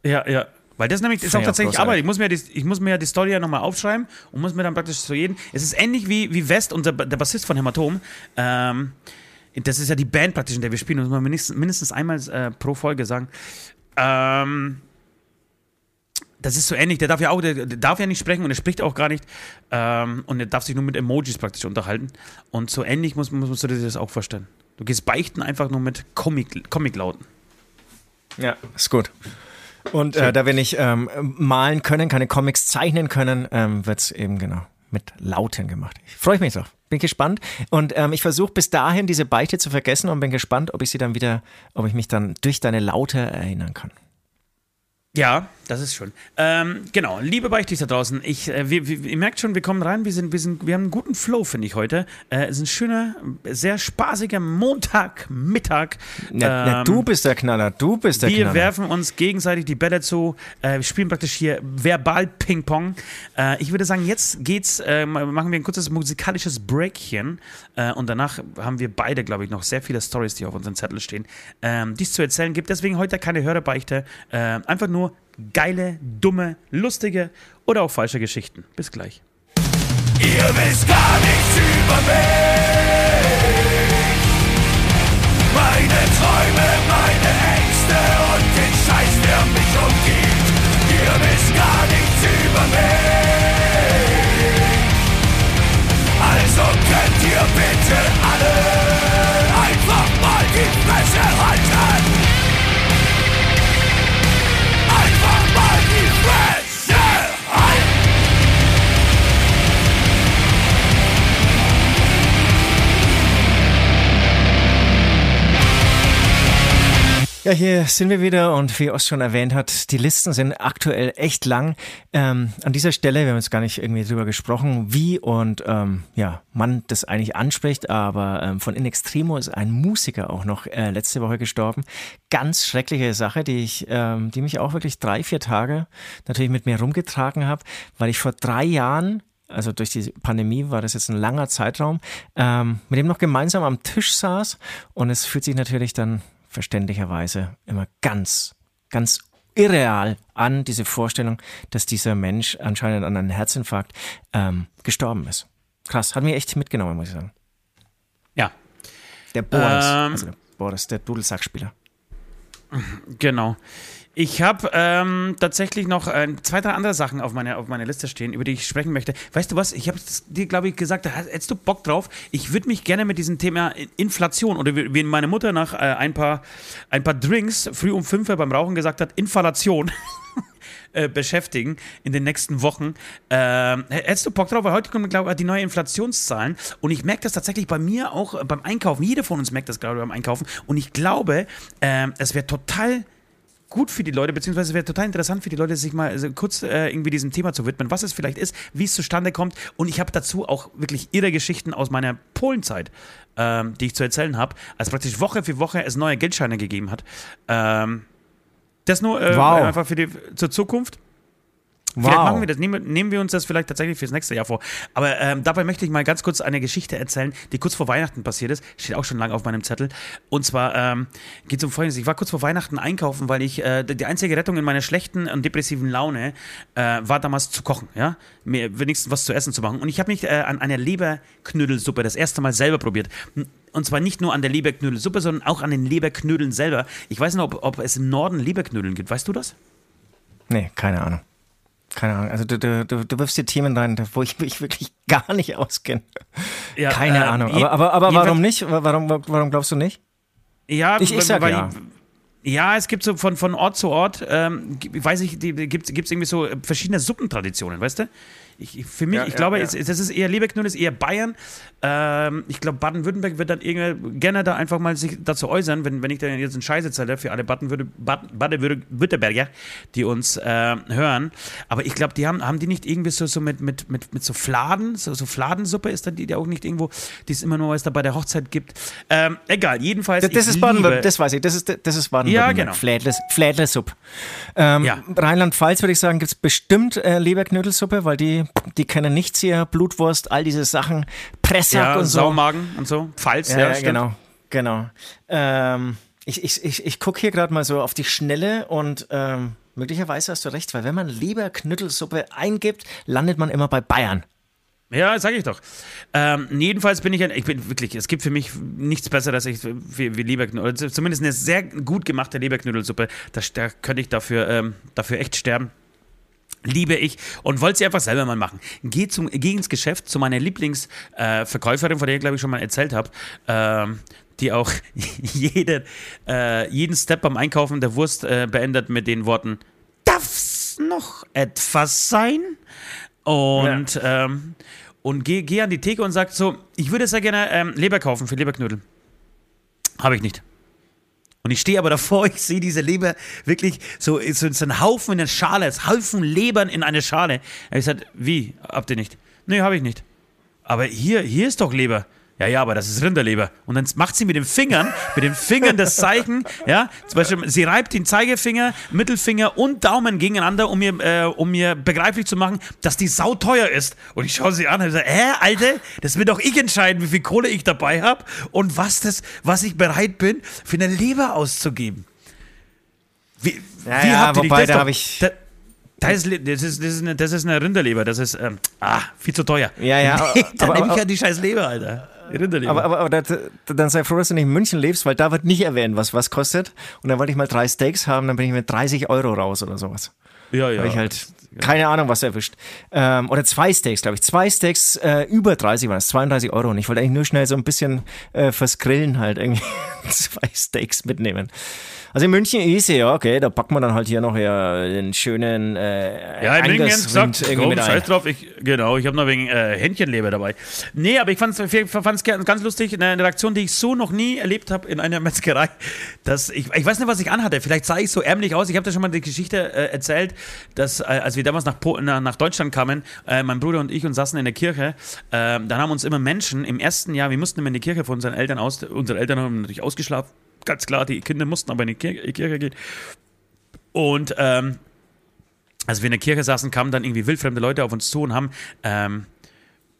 Ja, ja. Weil das nämlich ist auch tatsächlich Arbeit. Ich muss mir, die, ich muss mir ja die Story ja nochmal aufschreiben und muss mir dann praktisch zu jedem. Es ist ähnlich wie, wie West, unser, der Bassist von Hämatom. Ähm, das ist ja die Band praktisch, in der wir spielen. Das muss man mindestens, mindestens einmal äh, pro Folge sagen. Ähm, das ist so ähnlich. Der darf ja auch, der, der, darf ja nicht sprechen und er spricht auch gar nicht. Ähm, und er darf sich nur mit Emojis praktisch unterhalten. Und so ähnlich muss, muss, musst du dir das auch vorstellen. Du gehst beichten einfach nur mit Comic, Comic-Lauten. Ja, ist gut. Und äh, da wir nicht ähm, malen können, keine Comics zeichnen können, ähm, wird es eben genau mit Lauten gemacht. Ich freue mich drauf. Bin gespannt. Und ähm, ich versuche bis dahin diese Beichte zu vergessen und bin gespannt, ob ich sie dann wieder, ob ich mich dann durch deine Laute erinnern kann. Ja, das ist schon. Ähm, genau, liebe Beichtis da draußen, ich, äh, wir, wir, ihr merkt schon, wir kommen rein, wir, sind, wir, sind, wir haben einen guten Flow, finde ich, heute. Äh, es ist ein schöner, sehr spaßiger Montagmittag. Na, ähm, na, du bist der Knaller, du bist der wir Knaller. Wir werfen uns gegenseitig die Bälle zu, äh, wir spielen praktisch hier Verbal-Ping-Pong. Äh, ich würde sagen, jetzt geht's, äh, machen wir ein kurzes musikalisches Breakchen äh, und danach haben wir beide, glaube ich, noch sehr viele Stories, die auf unserem Zettel stehen, ähm, dies zu erzählen gibt. Deswegen heute keine Hörerbeichte, einfach nur geile, dumme, lustige oder auch falsche Geschichten. Bis gleich. Ihr wisst gar nichts über mich. Meine Träume, meine Ängste und den Scheiß, der mich umgibt. Ihr wisst gar nichts über mich. Also könnt ihr bitte alle einfach mal die Fresse halten. Ja, hier sind wir wieder und wie Ost schon erwähnt hat, die Listen sind aktuell echt lang. Ähm, an dieser Stelle, wir haben jetzt gar nicht irgendwie drüber gesprochen, wie und ähm, ja, man das eigentlich anspricht, aber ähm, von In Extremo ist ein Musiker auch noch äh, letzte Woche gestorben. Ganz schreckliche Sache, die ich, ähm, die mich auch wirklich drei, vier Tage natürlich mit mir rumgetragen habe, weil ich vor drei Jahren also durch die Pandemie war das jetzt ein langer Zeitraum, ähm, mit dem noch gemeinsam am Tisch saß und es fühlt sich natürlich dann verständlicherweise immer ganz, ganz irreal an, diese Vorstellung, dass dieser Mensch anscheinend an einem Herzinfarkt ähm, gestorben ist. Krass, hat mich echt mitgenommen, muss ich sagen. Ja, Der Boris, Ähm. also der Boris, der Dudelsackspieler. genau. Ich habe ähm, tatsächlich noch äh, zwei, drei andere Sachen auf meiner auf meiner Liste stehen, über die ich sprechen möchte. Weißt du was? Ich habe dir, glaube ich, gesagt, hättest du Bock drauf. Ich würde mich gerne mit diesem Thema Inflation oder wie meine Mutter nach äh, ein, paar, ein paar Drinks früh um fünf beim Rauchen gesagt hat, Inflation. äh, beschäftigen in den nächsten Wochen. Ähm, hättest du Bock drauf? Weil heute kommen, glaube ich, die neuen Inflationszahlen und ich merke das tatsächlich bei mir auch äh, beim Einkaufen. Jeder von uns merkt das gerade beim Einkaufen und ich glaube, ähm, es wäre total gut für die Leute, beziehungsweise wäre total interessant für die Leute, sich mal so kurz äh, irgendwie diesem Thema zu widmen, was es vielleicht ist, wie es zustande kommt. Und ich habe dazu auch wirklich irre Geschichten aus meiner Polenzeit, ähm, die ich zu erzählen habe, als praktisch Woche für Woche es neue Geldscheine gegeben hat. Ähm, das nur äh, Wow. einfach für die zur Zukunft. Vielleicht machen wir das, nehmen, nehmen wir uns das vielleicht tatsächlich fürs nächste Jahr vor. Aber ähm, dabei möchte ich mal ganz kurz eine Geschichte erzählen, die kurz vor Weihnachten passiert ist. Steht auch schon lange auf meinem Zettel. Und zwar ähm, geht es um Folgendes. Ich war kurz vor Weihnachten einkaufen, weil ich, äh, die einzige Rettung in meiner schlechten und depressiven Laune äh, war damals zu kochen, ja. Mir wenigstens was zu essen zu machen. Und ich habe mich äh, an einer Leberknödelsuppe das erste Mal selber probiert. Und zwar nicht nur an der Leberknödelsuppe, sondern auch an den Leberknödeln selber. Ich weiß nicht, ob, ob es im Norden Leberknödeln gibt. Weißt du das? Nee, keine Ahnung. Keine Ahnung. Also du, du, du, du wirfst dir Themen rein, wo ich mich wirklich gar nicht auskenne. Ja, Keine äh, Ahnung. Aber, aber, aber warum nicht? Warum, warum glaubst du nicht? Ja, Ich- ich sag weil, ja. Ja, es gibt so von, von Ort zu Ort, ähm, weiß ich, gibt es irgendwie so äh, verschiedene Suppentraditionen, weißt du? Ich, für mich, Ja, ich ja, glaube, ja. Es, das ist eher Leberknull, ist eher Bayern. Ähm, ich glaube, Baden-Württemberg wird dann irgendwie gerne da einfach mal sich dazu äußern, wenn, wenn ich da jetzt einen Scheiß erzähle für alle Baden-Württe- Bad- Baden-Württemberger, die uns äh, hören. Aber ich glaube, die haben, haben die nicht irgendwie so, so mit, mit, mit, mit so Fladen, so, so Fladensuppe ist da die, die auch nicht irgendwo, die es immer nur was da bei der Hochzeit gibt. Ähm, egal, jedenfalls. Das, das ich ist Baden-Württemberg, das weiß ich. Das ist, das ist Baden-Württemberg. Ja, genau. Flädles, Flädlesuppe. Ähm, Ja. Rheinland-Pfalz würde ich sagen, gibt es bestimmt äh, Leberknödelsuppe, weil die, die kennen nichts hier. Blutwurst, all diese Sachen. Pressack Ja, und so. Saumagen und so. Pfalz, Ja, ja, genau. Genau. Ähm, ich ich, ich, ich gucke hier gerade mal so auf die Schnelle und ähm, möglicherweise hast du recht, weil wenn man Leberknödelsuppe eingibt, landet man immer bei Bayern. Ja, sag ich doch. Ähm, jedenfalls bin ich, ein, ich bin wirklich, es gibt für mich nichts Besseres als ich, wie, wie Leberknödel, zumindest eine sehr gut gemachte Leberknödelsuppe. Da, da könnte ich dafür, ähm, dafür echt sterben. Liebe ich und wollte sie einfach selber mal machen. Geh, zum, geh ins Geschäft zu meiner Lieblingsverkäuferin, äh, von der ich glaube ich schon mal erzählt habe, ähm, die auch jede, äh, jeden Step beim Einkaufen der Wurst äh, beendet mit den Worten: Darf's noch etwas sein? Und, ähm, und geh, geh an die Theke und sag so: Ich würde sehr gerne ähm, Leber kaufen für Leberknödel. Habe ich nicht. Und ich stehe aber davor, ich sehe diese Leber wirklich so, so, so ein Haufen in der Schale, es Haufen Lebern in eine Schale. Da hab ich gesagt, wie? Habt ihr nicht? Nee, habe ich nicht. Aber hier, hier ist doch Leber. Ja, ja, aber das ist Rinderleber. Und dann macht sie mit den Fingern, mit den Fingern das Zeichen, ja, zum Beispiel, sie reibt den Zeigefinger, Mittelfinger und Daumen gegeneinander, um mir, äh, um mir begreiflich zu machen, dass die Sau teuer ist. Und ich schaue sie an und sage, hä, Alter, das will doch ich entscheiden, wie viel Kohle ich dabei habe und was das, was ich bereit bin, für eine Leber auszugeben. Wie, Ja, wie ja, habt ihr die- wobei, das ist da doch- hab ich- Da, das ist, das, ist, das, ist eine, das ist eine Rinderleber, das ist, ähm, ah, viel zu teuer. Ja, ja, Nee, dann aber- nehme ich ja die scheiß Leber, Alter. Rinderleber. Aber, aber, aber das, dann sei froh, dass du nicht in München lebst, weil da wird nicht erwähnt, was was kostet. Und dann wollte ich mal drei Steaks haben, dann bin ich mit 30 Euro raus oder sowas. ja, ja. Weil ich halt keine Ahnung, was erwischt. Ähm, oder zwei Steaks, glaube ich. Zwei Steaks äh, über 30 waren es, 32 Euro. Und ich wollte eigentlich nur schnell so ein bisschen äh, fürs Grillen halt irgendwie zwei Steaks mitnehmen. Also in München easy, ja, okay, da packt man dann halt hier noch ja den schönen äh, Ja, in München gesagt, ein. scheiß drauf, ich, genau, ich habe noch wegen äh, Hähnchenleber dabei. Nee, aber ich fand es ganz lustig, eine Reaktion, die ich so noch nie erlebt habe in einer Metzgerei, dass ich, ich weiß nicht, was ich anhatte, vielleicht sah ich so ärmlich aus, ich habe da schon mal die Geschichte äh, erzählt, dass äh, als wir damals nach, Po- nach, Deutschland kamen, äh, mein Bruder und ich und saßen in der Kirche, äh, dann haben uns immer Menschen im ersten Jahr, wir mussten immer in die Kirche von unseren Eltern aus, unsere Eltern haben natürlich ausgeschlafen, ganz klar, die Kinder mussten aber in die Kirche, Kirche gehen. Und ähm, als wir in der Kirche saßen, kamen dann irgendwie wildfremde Leute auf uns zu und haben ähm,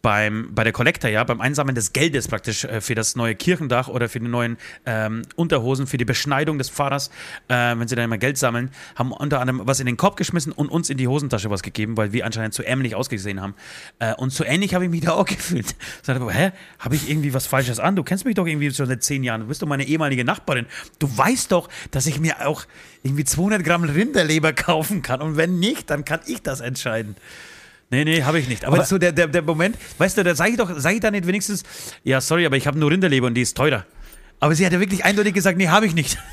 beim, bei der Kollektor, ja, beim Einsammeln des Geldes praktisch äh, für das neue Kirchendach oder für die neuen ähm, Unterhosen, für die Beschneidung des Pfarrers, äh, wenn sie dann immer Geld sammeln, haben unter anderem was in den Korb geschmissen und uns in die Hosentasche was gegeben, weil wir anscheinend zu ähnlich ausgesehen haben. Äh, und so ähnlich habe ich mich da auch gefühlt. Ich hä, habe ich irgendwie was Falsches an? Du kennst mich doch irgendwie schon seit zehn Jahren. Du bist doch meine ehemalige Nachbarin. Du weißt doch, dass ich mir auch irgendwie 200 Gramm Rinderleber kaufen kann. Und wenn nicht, dann kann ich das entscheiden. Nee, nee, habe ich nicht. Aber, Aber- so der, der, der Moment, weißt du, da sage ich doch, sage ich da nicht wenigstens, ja, sorry, aber ich habe nur Rinderleber und die ist teurer. Aber sie hat ja wirklich eindeutig gesagt, nee, habe ich nicht.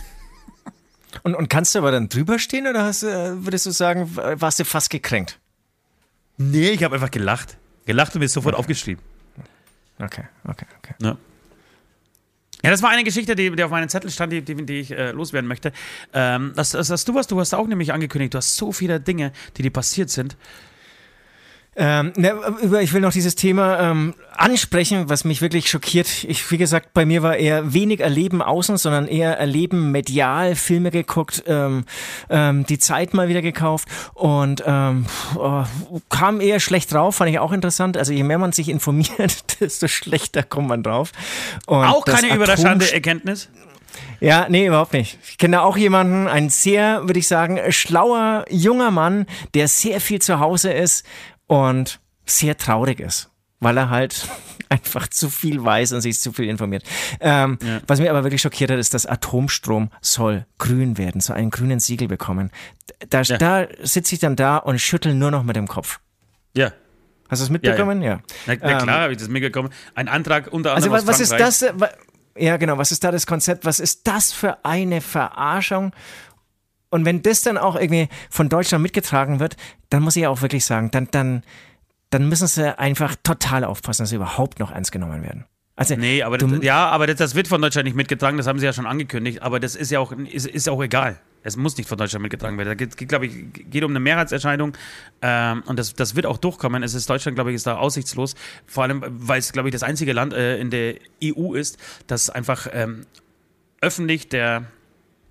Und, und kannst du aber dann drüber stehen oder hast, würdest du sagen, warst du fast gekränkt? Nee, ich habe einfach gelacht. Gelacht und mir ist sofort aufgeschrieben. Okay, okay, okay. Ja. Ja, das war eine Geschichte, die, die auf meinem Zettel stand, die, die, die ich äh, loswerden möchte. Ähm, das, das hast du was, du hast auch nämlich angekündigt, du hast so viele Dinge, die dir passiert sind. Ähm, ne, ich will noch dieses Thema ähm, ansprechen, was mich wirklich schockiert. Ich, wie gesagt, bei mir war eher wenig Erleben außen, sondern eher Erleben medial, Filme geguckt, ähm, ähm, die Zeit mal wieder gekauft und ähm, oh, kam eher schlecht drauf, fand ich auch interessant. Also je mehr man sich informiert, desto schlechter kommt man drauf. Und auch keine überraschende Erkenntnis. ja, nee, überhaupt nicht. Ich kenne auch jemanden, einen sehr, würde ich sagen, schlauer, junger Mann, der sehr viel zu Hause ist und sehr traurig ist, weil er halt einfach zu viel weiß und sich zu viel informiert. Ähm, Ja. Was mir aber wirklich schockiert hat, ist, dass Atomstrom soll grün werden, so einen grünen Siegel bekommen. Da, Ja. da sitze ich dann da und schüttel nur noch mit dem Kopf. Ja. Hast du es mitbekommen? Ja. Na, na klar, habe ich das mitbekommen. Ein Antrag unter Also anderem was, was aus ist das? Ja, genau. Was ist da das Konzept? Was ist das für eine Verarschung? Und wenn das dann auch irgendwie von Deutschland mitgetragen wird, dann muss ich auch wirklich sagen, dann, dann, dann müssen sie einfach total aufpassen, dass sie überhaupt noch ernst genommen werden. Also, Nee, aber das, ja, aber das, das wird von Deutschland nicht mitgetragen, das haben sie ja schon angekündigt, aber das ist ja auch, ist, ist auch egal. Es muss nicht von Deutschland mitgetragen werden. Da geht, geht glaube ich, geht um eine Mehrheitserscheinung ähm, und das, das wird auch durchkommen. Es ist Deutschland, glaube ich, ist da aussichtslos. Vor allem, weil es, glaube ich, das einzige Land äh, in der EU ist, das einfach ähm, öffentlich der,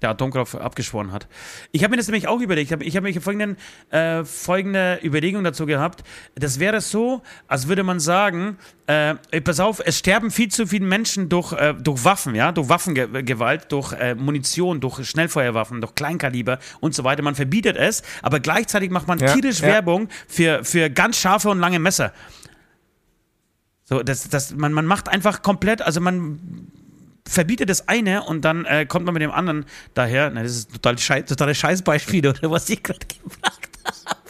der Atomkraft abgeschworen hat. Ich habe mir das nämlich auch überlegt. Ich habe hab mich folgenden, äh, folgende Überlegung dazu gehabt. Das wäre so, als würde man sagen, äh, pass auf, es sterben viel zu viele Menschen durch, äh, durch Waffen, ja, durch Waffengewalt, durch äh, Munition, durch Schnellfeuerwaffen, durch Kleinkaliber und so weiter. Man verbietet es, aber gleichzeitig macht man Ja, tierisch ja. Werbung für, für ganz scharfe und lange Messer. So, das, das, man, man macht einfach komplett, also man verbietet das eine und dann äh, kommt man mit dem anderen daher. Na, das ist total scheiß, totale Scheißbeispiele, oder was ich gerade gebracht habe.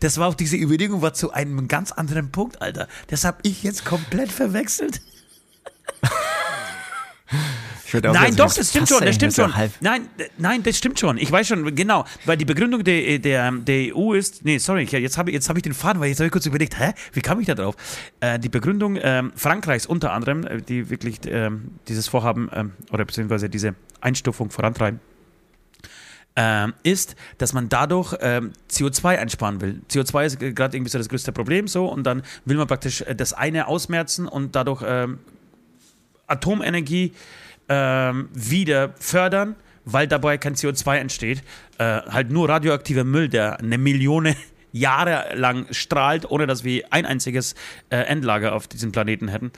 Das war auch diese Überlegung, war zu einem ganz anderen Punkt, Alter. Das habe ich jetzt komplett verwechselt. Nein, sagen, doch, das stimmt schon, das stimmt schon. halb. Nein, nein, das stimmt schon. Ich weiß schon, genau. Weil die Begründung der, der, der EU ist, nee, sorry, jetzt habe ich, jetzt hab ich den Faden, weil jetzt habe ich kurz überlegt, hä, wie kam ich da drauf? Äh, die Begründung ähm, Frankreichs unter anderem, äh, die wirklich ähm, dieses Vorhaben ähm, oder beziehungsweise diese Einstufung vorantreiben, ähm, ist, dass man dadurch ähm, CO2 einsparen will. CO2 ist äh, gerade irgendwie so das größte Problem so und dann will man praktisch äh, das eine ausmerzen und dadurch ähm, Atomenergie ähm, wieder fördern, weil dabei kein CO2 entsteht. Äh, halt nur radioaktiver Müll, der eine Million Jahre lang strahlt, ohne dass wir ein einziges äh, Endlager auf diesem Planeten hätten.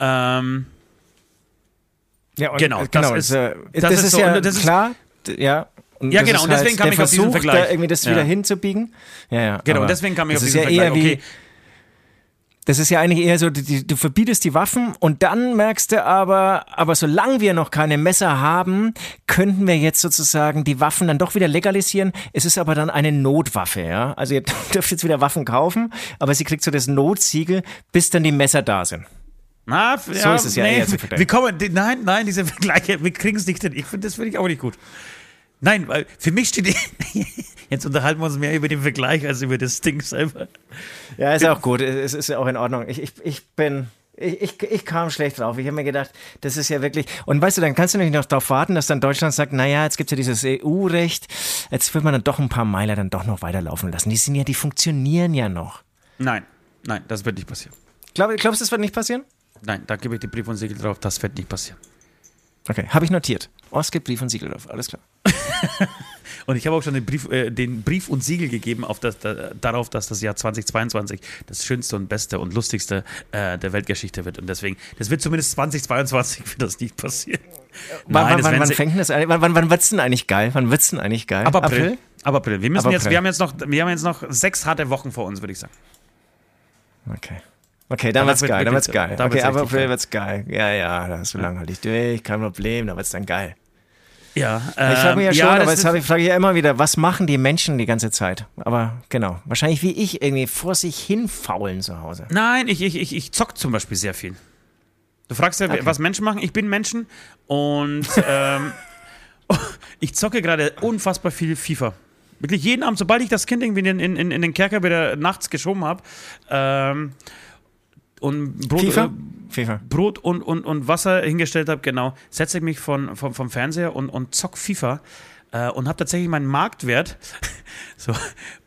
Ähm, Ja, und, Genau, äh, das genau, ist- das, äh, das das ist ist so, ja und das ist- klar, ja. Und Ja, das genau, ist und deswegen halt kam ich auf diesen Vergleich. Da irgendwie das Ja. wieder hinzubiegen. Ja, ja. genau, aber deswegen kam ich das auf ist diesen ja Vergleich. wie, Okay, Das ist ja eigentlich eher so, die, du verbietest die Waffen und dann merkst du aber, aber solange wir noch keine Messer haben, könnten wir jetzt sozusagen die Waffen dann doch wieder legalisieren. Es ist aber dann eine Notwaffe, ja. Also ihr dürft jetzt wieder Waffen kaufen, aber sie kriegt so das Notsiegel, bis dann die Messer da sind. Na, so ja, ist es ja nee, eher zu wir kommen, Nein, nein, diese Vergleiche, wir kriegen es nicht hin. Ich finde, das finde ich auch nicht gut. Nein, weil für mich steht. Jetzt unterhalten wir uns mehr über den Vergleich als über das Ding selber. Ja, ist auch gut. Es ist ja auch in Ordnung. Ich, ich, ich bin. Ich, ich, ich, kam schlecht drauf. Ich habe mir gedacht, das ist ja wirklich. Und weißt du, dann kannst du nämlich noch darauf warten, dass dann Deutschland sagt, naja, jetzt gibt es ja dieses EU-Recht, jetzt wird man dann doch ein paar Meiler dann doch noch weiterlaufen lassen. Die sind ja, die funktionieren ja noch. Nein, nein, das wird nicht passieren. Glaub, glaubst du, das wird nicht passieren? Nein, da gebe ich die Brief und Siegel drauf, das wird nicht passieren. Okay, habe ich notiert. Ost gibt Brief und Siegel drauf, alles klar. und ich habe auch schon den Brief, äh, den Brief und Siegel gegeben auf das, da, darauf, dass das Jahr 2022 das schönste und beste und lustigste äh, der Weltgeschichte wird. Und deswegen, das wird zumindest 2022 wird das nicht passieren. Nein, wann, wann, wann fängt das Wann, wann, wann wird es denn eigentlich geil? Wann wird es denn eigentlich geil? Ab April. April? Ab April. Wir müssen Ab jetzt, wir haben jetzt noch, wir haben jetzt noch sechs harte Wochen vor uns, würde ich sagen. Okay. Okay, dann wird's geil, dann wird's geil. Okay, aber April wird's geil. Ja, ja, da hast du lang halt ich durch, kein Problem, dann wird's dann geil. Ja, ähm, ich frage mich ja schon, ja, aber jetzt frage ich, frage ich ja immer wieder, was machen die Menschen die ganze Zeit? Aber genau, wahrscheinlich wie ich irgendwie vor sich hin faulen zu Hause. Nein, ich, ich, ich, ich zock zum Beispiel sehr viel. Du fragst ja, okay. was Menschen machen. Ich bin Menschen und ähm, ich zocke gerade unfassbar viel FIFA. Wirklich jeden Abend, sobald ich das Kind irgendwie in, in, in den Kerker wieder nachts geschoben habe, ähm, und Brot, FIFA? Äh, FIFA. Brot und, und, und Wasser hingestellt habe, genau, setze ich mich von, von, vom Fernseher und, und zock FIFA äh, und habe tatsächlich meinen Marktwert, so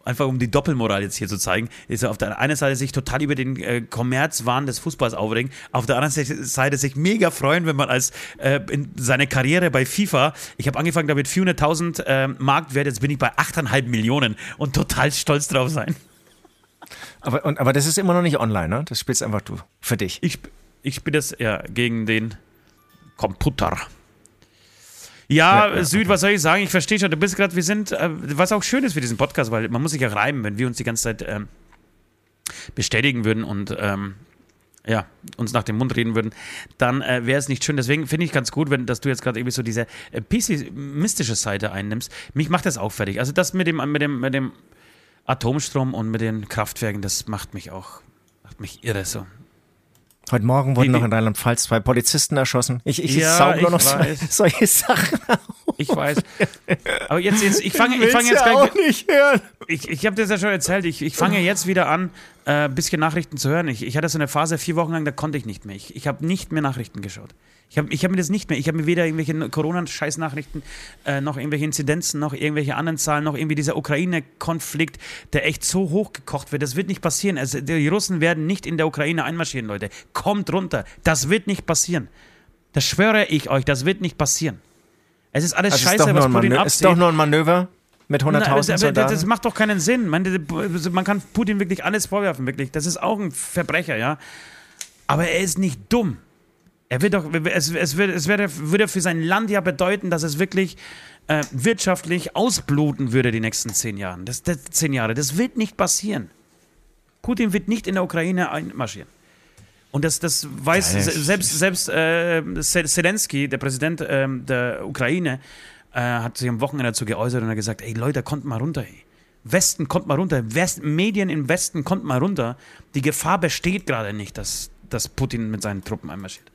einfach um die Doppelmoral jetzt hier zu zeigen, ist auf der einen Seite sich total über den äh, Kommerzwahn des Fußballs aufregen, auf der anderen Seite sich mega freuen, wenn man als äh, in seine Karriere bei FIFA, ich habe angefangen damit 400.000 äh, Marktwert, jetzt bin ich bei 8,5 Millionen und total stolz drauf sein. Aber, und, aber das ist immer noch nicht online, ne? Das spielst einfach du für dich. Ich, ich spiele das ja gegen den Computer. Ja, ja, ja, Süd, was soll ich sagen? Ich verstehe schon, du bist gerade, wir sind, äh, was auch schön ist für diesen Podcast, weil man muss sich ja reiben, wenn wir uns die ganze Zeit ähm, bestätigen würden und ähm, ja, uns nach dem Mund reden würden, dann äh, wäre es nicht schön. Deswegen finde ich ganz gut, wenn, dass du jetzt gerade irgendwie so diese äh, pessimistische Seite einnimmst. Mich macht das auch fertig. Also das mit dem, mit dem, mit dem Atomstrom und mit den Kraftwerken, das macht mich auch, macht mich irre so. Heute Morgen wurden wie, noch in Rheinland-Pfalz zwei Polizisten erschossen. Ich, ich ja, saug nur noch so, solche Sachen auf. Ich weiß. Aber jetzt, jetzt ich fange ich fang jetzt ja auch nicht hören. Ich, ich habe das ja schon erzählt. Ich, ich fange jetzt wieder an, äh, ein bisschen Nachrichten zu hören. Ich, ich hatte so eine Phase vier Wochen lang, da konnte ich nicht mehr. Ich, ich habe nicht mehr Nachrichten geschaut. Ich habe ich hab mir das nicht mehr. Ich habe mir weder irgendwelche Corona-Scheißnachrichten, äh, noch irgendwelche Inzidenzen, noch irgendwelche anderen Zahlen, noch irgendwie dieser Ukraine-Konflikt, der echt so hochgekocht wird. Das wird nicht passieren. Also, die Russen werden nicht in der Ukraine einmarschieren, Leute. Kommt runter. Das wird nicht passieren. Das schwöre ich euch, das wird nicht passieren. Es ist alles also scheiße, was Putin abzieht. ist doch nur ein Manöver mit 100.000 Soldaten. Das macht doch keinen Sinn. Man, man kann Putin wirklich alles vorwerfen, wirklich. Das ist auch ein Verbrecher, ja. Aber er ist nicht dumm. Er wird doch, es, es, wird, es würde, würde für sein Land ja bedeuten, dass es wirklich äh, wirtschaftlich ausbluten würde die nächsten zehn Jahre. Das, das, zehn Jahre. Das wird nicht passieren. Putin wird nicht in der Ukraine einmarschieren. Und das, das weiß ja, selbst, selbst äh, Zelensky, der Präsident äh, der Ukraine, äh, hat sich am Wochenende dazu geäußert und hat gesagt: Ey Leute, kommt mal runter. Ey. Westen kommt mal runter. West, Medien im Westen kommt mal runter. Die Gefahr besteht gerade nicht, dass, dass Putin mit seinen Truppen einmarschiert.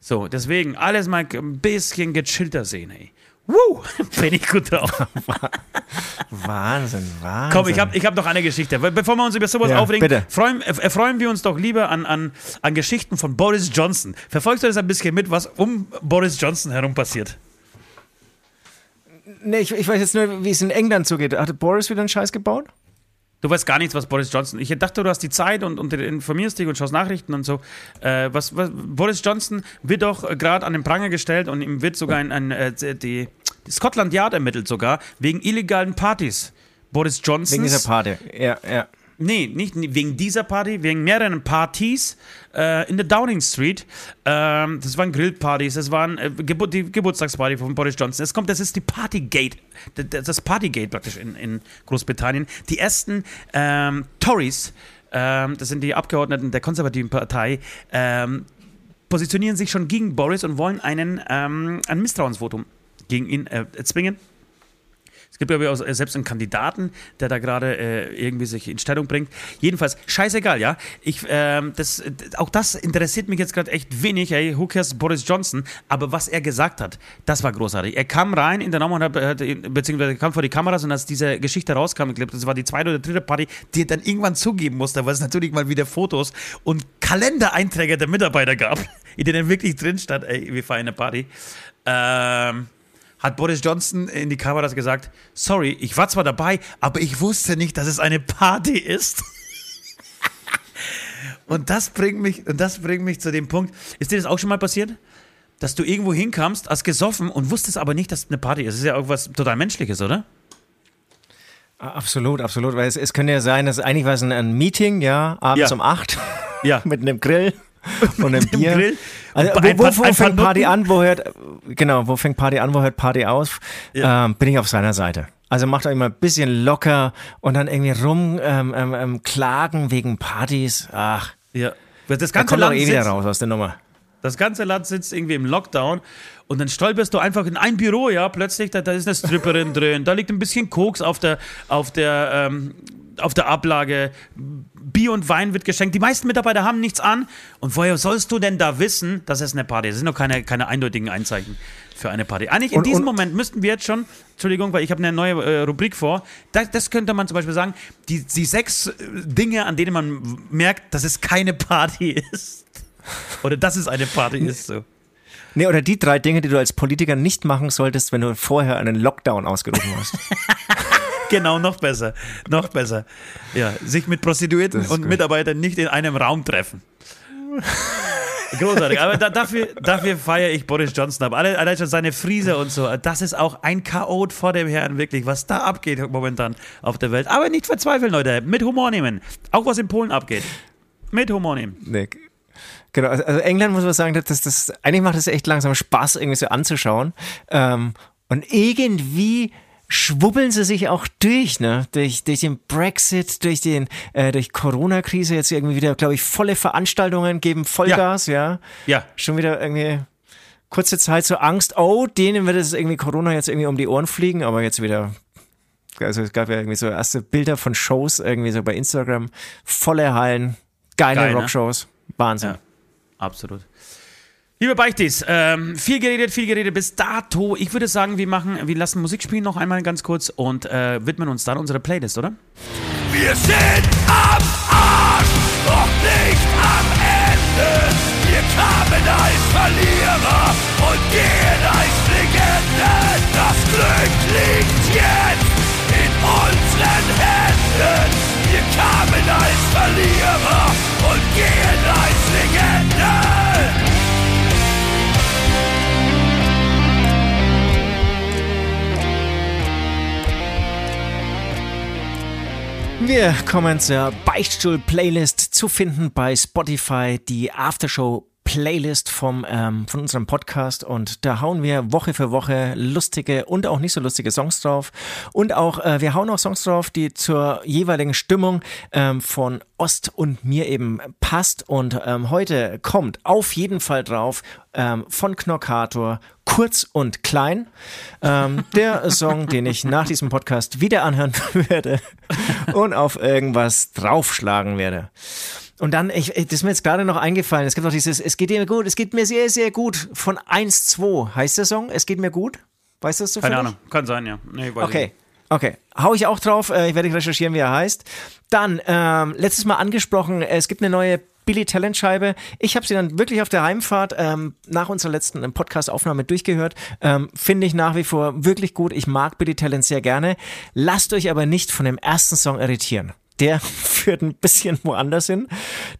So, deswegen alles mal ein bisschen gechillter sehen, ey. Woo, bin ich gut drauf. Wahnsinn, Wahnsinn. Komm, ich habe ich hab noch eine Geschichte. Bevor wir uns über sowas ja, aufregen, freuen, erfreuen wir uns doch lieber an, an, an Geschichten von Boris Johnson. Verfolgst du das ein bisschen mit, was um Boris Johnson herum passiert? Nee, ich, ich weiß jetzt nur, wie es in England zugeht. Hat Boris wieder einen Scheiß gebaut? Du weißt gar nichts, was Boris Johnson. Ich dachte, du hast die Zeit und, und informierst dich und schaust Nachrichten und so. Äh, was, was, Boris Johnson wird doch gerade an den Pranger gestellt und ihm wird sogar ein, ein, äh, die Scotland Yard ermittelt sogar wegen illegalen Partys. Boris Johnson. Wegen dieser Party, ja, ja. Nee, nicht wegen dieser Party, wegen mehreren Partys äh, in der Downing Street. Ähm, das waren Grillpartys, das waren äh, Gebur die Geburtstagsparty von Boris Johnson. Es kommt, das ist die Partygate, das Partygate praktisch in, in Großbritannien. Die ersten ähm, Tories ähm, das sind die Abgeordneten der konservativen Partei, ähm, positionieren sich schon gegen Boris und wollen einen, ähm, ein Misstrauensvotum gegen ihn äh, zwingen. Es gibt ja auch selbst einen Kandidaten, der da gerade äh, irgendwie sich in Stellung bringt. Jedenfalls, scheißegal, ja. Ich, ähm, das, auch das interessiert mich jetzt gerade echt wenig. Ey, who cares Boris Johnson? Aber was er gesagt hat, das war großartig. Er kam rein in der Nummer beziehungsweise kam vor die Kameras und als diese Geschichte rauskam, ich glaube, das war die zweite oder dritte Party, die er dann irgendwann zugeben musste, weil es natürlich mal wieder Fotos und Kalendereinträge der Mitarbeiter gab, in denen wirklich drin stand, ey, wir feiern eine Party. Ähm, hat Boris Johnson in die Kameras gesagt, sorry, ich war zwar dabei, aber ich wusste nicht, dass es eine Party ist. und das bringt mich, und das bringt mich zu dem Punkt, ist dir das auch schon mal passiert? Dass du irgendwo hinkamst, hast gesoffen und wusstest aber nicht, dass es eine Party ist. Das ist ja irgendwas total Menschliches, oder? Absolut, absolut. Weil es, es könnte ja sein, dass eigentlich war es ein, ein Meeting, ja, abends ja. um acht. Ja. mit einem Grill. und einem Bier. Grill. Also, wo, wo, wo fängt Party an, wo hört, genau, wo fängt Party an, wo hört Party aus? Ja. Ähm, bin ich auf seiner Seite. Also macht euch mal ein bisschen locker und dann irgendwie rum ähm, ähm, ähm klagen wegen Partys. Ach. Ja. Das ganze da kommt Land eh wieder raus aus der Nummer. Das ganze Land sitzt irgendwie im Lockdown und dann stolperst du einfach in ein Büro, ja, plötzlich, da, da ist eine Stripperin drin, da liegt ein bisschen Koks auf der, auf der, ähm, auf der Ablage, Bier und Wein wird geschenkt. Die meisten Mitarbeiter haben nichts an. Und woher sollst du denn da wissen, dass es eine Party ist? Das sind noch keine, keine eindeutigen Einzeichen für eine Party. Eigentlich in und, diesem und Moment müssten wir jetzt schon, Entschuldigung, weil ich habe eine neue äh, Rubrik vor, das, das, könnte man zum Beispiel sagen, die, die sechs äh, Dinge, an denen man merkt, dass es keine Party ist. Oder dass es eine Party ist. So. Nee, oder die drei Dinge, die du als Politiker nicht machen solltest, wenn du vorher einen Lockdown ausgerufen hast. genau, noch besser. Noch besser. Ja, sich mit Prostituierten und gut. Mitarbeitern nicht in einem Raum treffen. Großartig. Aber da, dafür, dafür feiere ich Boris Johnson ab. Alle, allein schon seine Friese und so. Das ist auch ein Chaot vor dem Herrn, wirklich, was da abgeht momentan auf der Welt. Aber nicht verzweifeln, Leute. Mit Humor nehmen. Auch was in Polen abgeht. Mit Humor nehmen. Nick. Genau, also England muss man sagen, das, das, eigentlich macht es echt langsam Spaß, irgendwie so anzuschauen. Ähm, und irgendwie schwubbeln sie sich auch durch, ne? Durch, durch den Brexit, durch den, äh, durch Corona-Krise jetzt irgendwie wieder, glaube ich, volle Veranstaltungen geben Vollgas, ja. ja. Ja. Schon wieder irgendwie kurze Zeit so Angst, oh, denen wird es irgendwie Corona jetzt irgendwie um die Ohren fliegen, aber jetzt wieder. Also es gab ja irgendwie so erste Bilder von Shows irgendwie so bei Instagram, volle Hallen, geile Geil, ne? Rockshows, Wahnsinn. Ja, absolut. Liebe Beichtis, ähm, viel geredet, viel geredet bis dato. Ich würde sagen, wir machen, wir lassen Musik spielen noch einmal ganz kurz und äh, widmen uns dann unserer Playlist, oder? Wir sind am Arsch, doch nicht am Ende. Wir kamen als Verlierer und gehen als Legenden. Das Glück liegt jetzt in unseren Händen. Wir kamen als Verlierer und gehen als Legenden. Wir kommen zur Beichtstuhl-Playlist zu finden bei Spotify, die Aftershow Playlist vom, ähm, von unserem Podcast. Und da hauen wir Woche für Woche lustige und auch nicht so lustige Songs drauf. Und auch äh, wir hauen auch Songs drauf, die zur jeweiligen Stimmung ähm, von Ost und mir eben passt. Und ähm, heute kommt auf jeden Fall drauf ähm, von Knockator kurz und klein ähm, der Song, den ich nach diesem Podcast wieder anhören werde und auf irgendwas draufschlagen werde. Und dann, ich, das ist mir jetzt gerade noch eingefallen, es gibt auch dieses, es geht mir gut, es geht mir sehr, sehr gut von 1-2. Heißt der Song? Es geht mir gut? Weißt du das so Keine Ahnung, kann sein, ja. Nee, okay. Okay, hau ich auch drauf. Äh, ich werde recherchieren, wie er heißt. Dann, ähm, letztes Mal angesprochen, es gibt eine neue Billy Talent Scheibe. Ich habe sie dann wirklich auf der Heimfahrt ähm, nach unserer letzten Podcast-Aufnahme durchgehört. Ähm, Finde ich nach wie vor wirklich gut. Ich mag Billy Talent sehr gerne. Lasst euch aber nicht von dem ersten Song irritieren der führt ein bisschen woanders hin.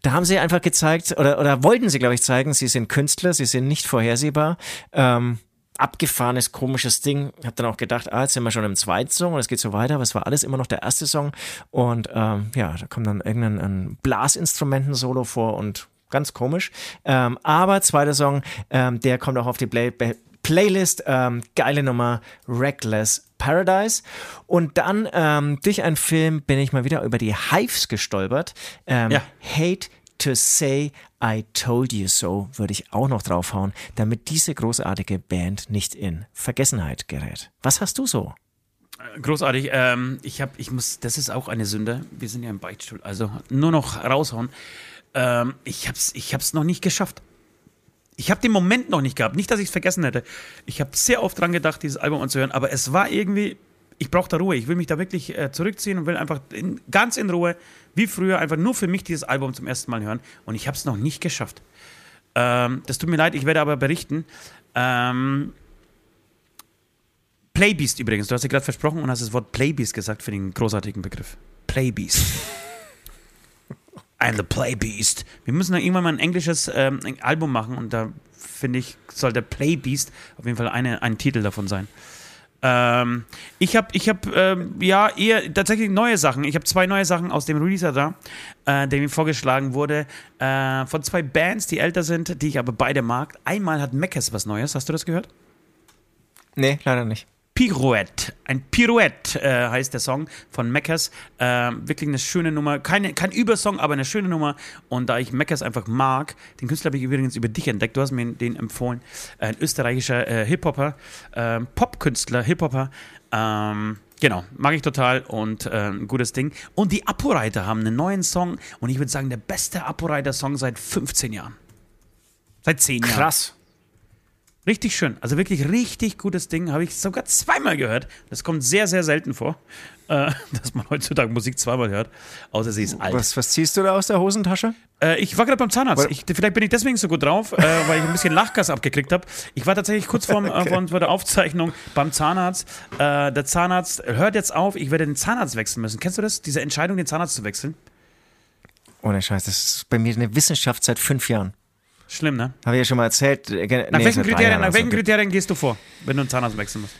Da haben sie einfach gezeigt, oder, oder wollten sie, glaube ich, zeigen, sie sind Künstler, sie sind nicht vorhersehbar. Ähm, abgefahrenes, komisches Ding. Hab dann auch gedacht, ah, jetzt sind wir schon im zweiten Song und es geht so weiter, aber es war alles immer noch der erste Song. Und ähm, ja, da kommt dann irgendein Blasinstrumenten-Solo vor und ganz komisch. Ähm, aber zweiter Song, ähm, der kommt auch auf die Play Playlist. Ähm, geile Nummer, Reckless Paradise. Und dann ähm, durch einen Film bin ich mal wieder über die Hives gestolpert. Ähm, Ja. Hate to say I told you so würde ich auch noch draufhauen, damit diese großartige Band nicht in Vergessenheit gerät. Was hast du so? Großartig. Ähm, ich habe, ich muss, das ist auch eine Sünde. Wir sind ja im Beichtstuhl, also nur noch raushauen. Ähm, ich hab's, ich hab's noch nicht geschafft. Ich habe den Moment noch nicht gehabt. Nicht, dass ich es vergessen hätte. Ich habe sehr oft dran gedacht, dieses Album anzuhören, aber es war irgendwie, ich brauche da Ruhe. Ich will mich da wirklich äh, zurückziehen und will einfach in, ganz in Ruhe, wie früher, einfach nur für mich dieses Album zum ersten Mal hören. Und ich habe es noch nicht geschafft. Ähm, das tut mir leid, ich werde aber berichten. Ähm, Playbeast übrigens, du hast ja gerade versprochen und hast das Wort Playbeast gesagt für den großartigen Begriff. Playbeast. I'm the Playbeast. Wir müssen da irgendwann mal ein englisches ähm, Album machen und da finde ich, soll der Playbeast auf jeden Fall eine, ein Titel davon sein. Ähm, ich habe, ich hab, ähm, ja, eher tatsächlich neue Sachen. Ich habe zwei neue Sachen aus dem Releaser da, äh, der mir vorgeschlagen wurde, äh, von zwei Bands, die älter sind, die ich aber beide mag. Einmal hat Meckes was Neues, hast du das gehört? Nee, leider nicht. Pirouette. Ein Pirouette äh, heißt der Song von Meckers. Äh, wirklich eine schöne Nummer. Keine, kein Übersong, aber eine schöne Nummer. Und da ich Meckers einfach mag, den Künstler habe ich übrigens über dich entdeckt, du hast mir den empfohlen. Ein österreichischer äh, Hip-Hopper, äh, Popkünstler, Hip-Hopper. Ähm, genau, mag ich total und äh, ein gutes Ding. Und die Apo-Reiter haben einen neuen Song und ich würde sagen, der beste Apo-Reiter-Song seit 15 Jahren. Seit 10 Jahren. Krass. Richtig schön. Also wirklich richtig gutes Ding. Habe ich sogar zweimal gehört. Das kommt sehr, sehr selten vor, äh, dass man heutzutage Musik zweimal hört. Außer sie ist alt. Was, was ziehst du da aus der Hosentasche? Äh, ich war gerade beim Zahnarzt. Ich, vielleicht bin ich deswegen so gut drauf, äh, weil ich ein bisschen Lachgas abgekriegt habe. Ich war tatsächlich kurz vorm, äh, vor, vor der Aufzeichnung beim Zahnarzt. Äh, der Zahnarzt hört jetzt auf. Ich werde den Zahnarzt wechseln müssen. Kennst du das? Diese Entscheidung, den Zahnarzt zu wechseln? Ohne Scheiß, das ist bei mir eine Wissenschaft seit fünf Jahren. Schlimm, ne? Habe ich ja schon mal erzählt. Äh, Nach nee, welchen, drei Kriterien, nach welchen. Kriterien gehst du vor, wenn du einen Zahnarzt wechseln musst?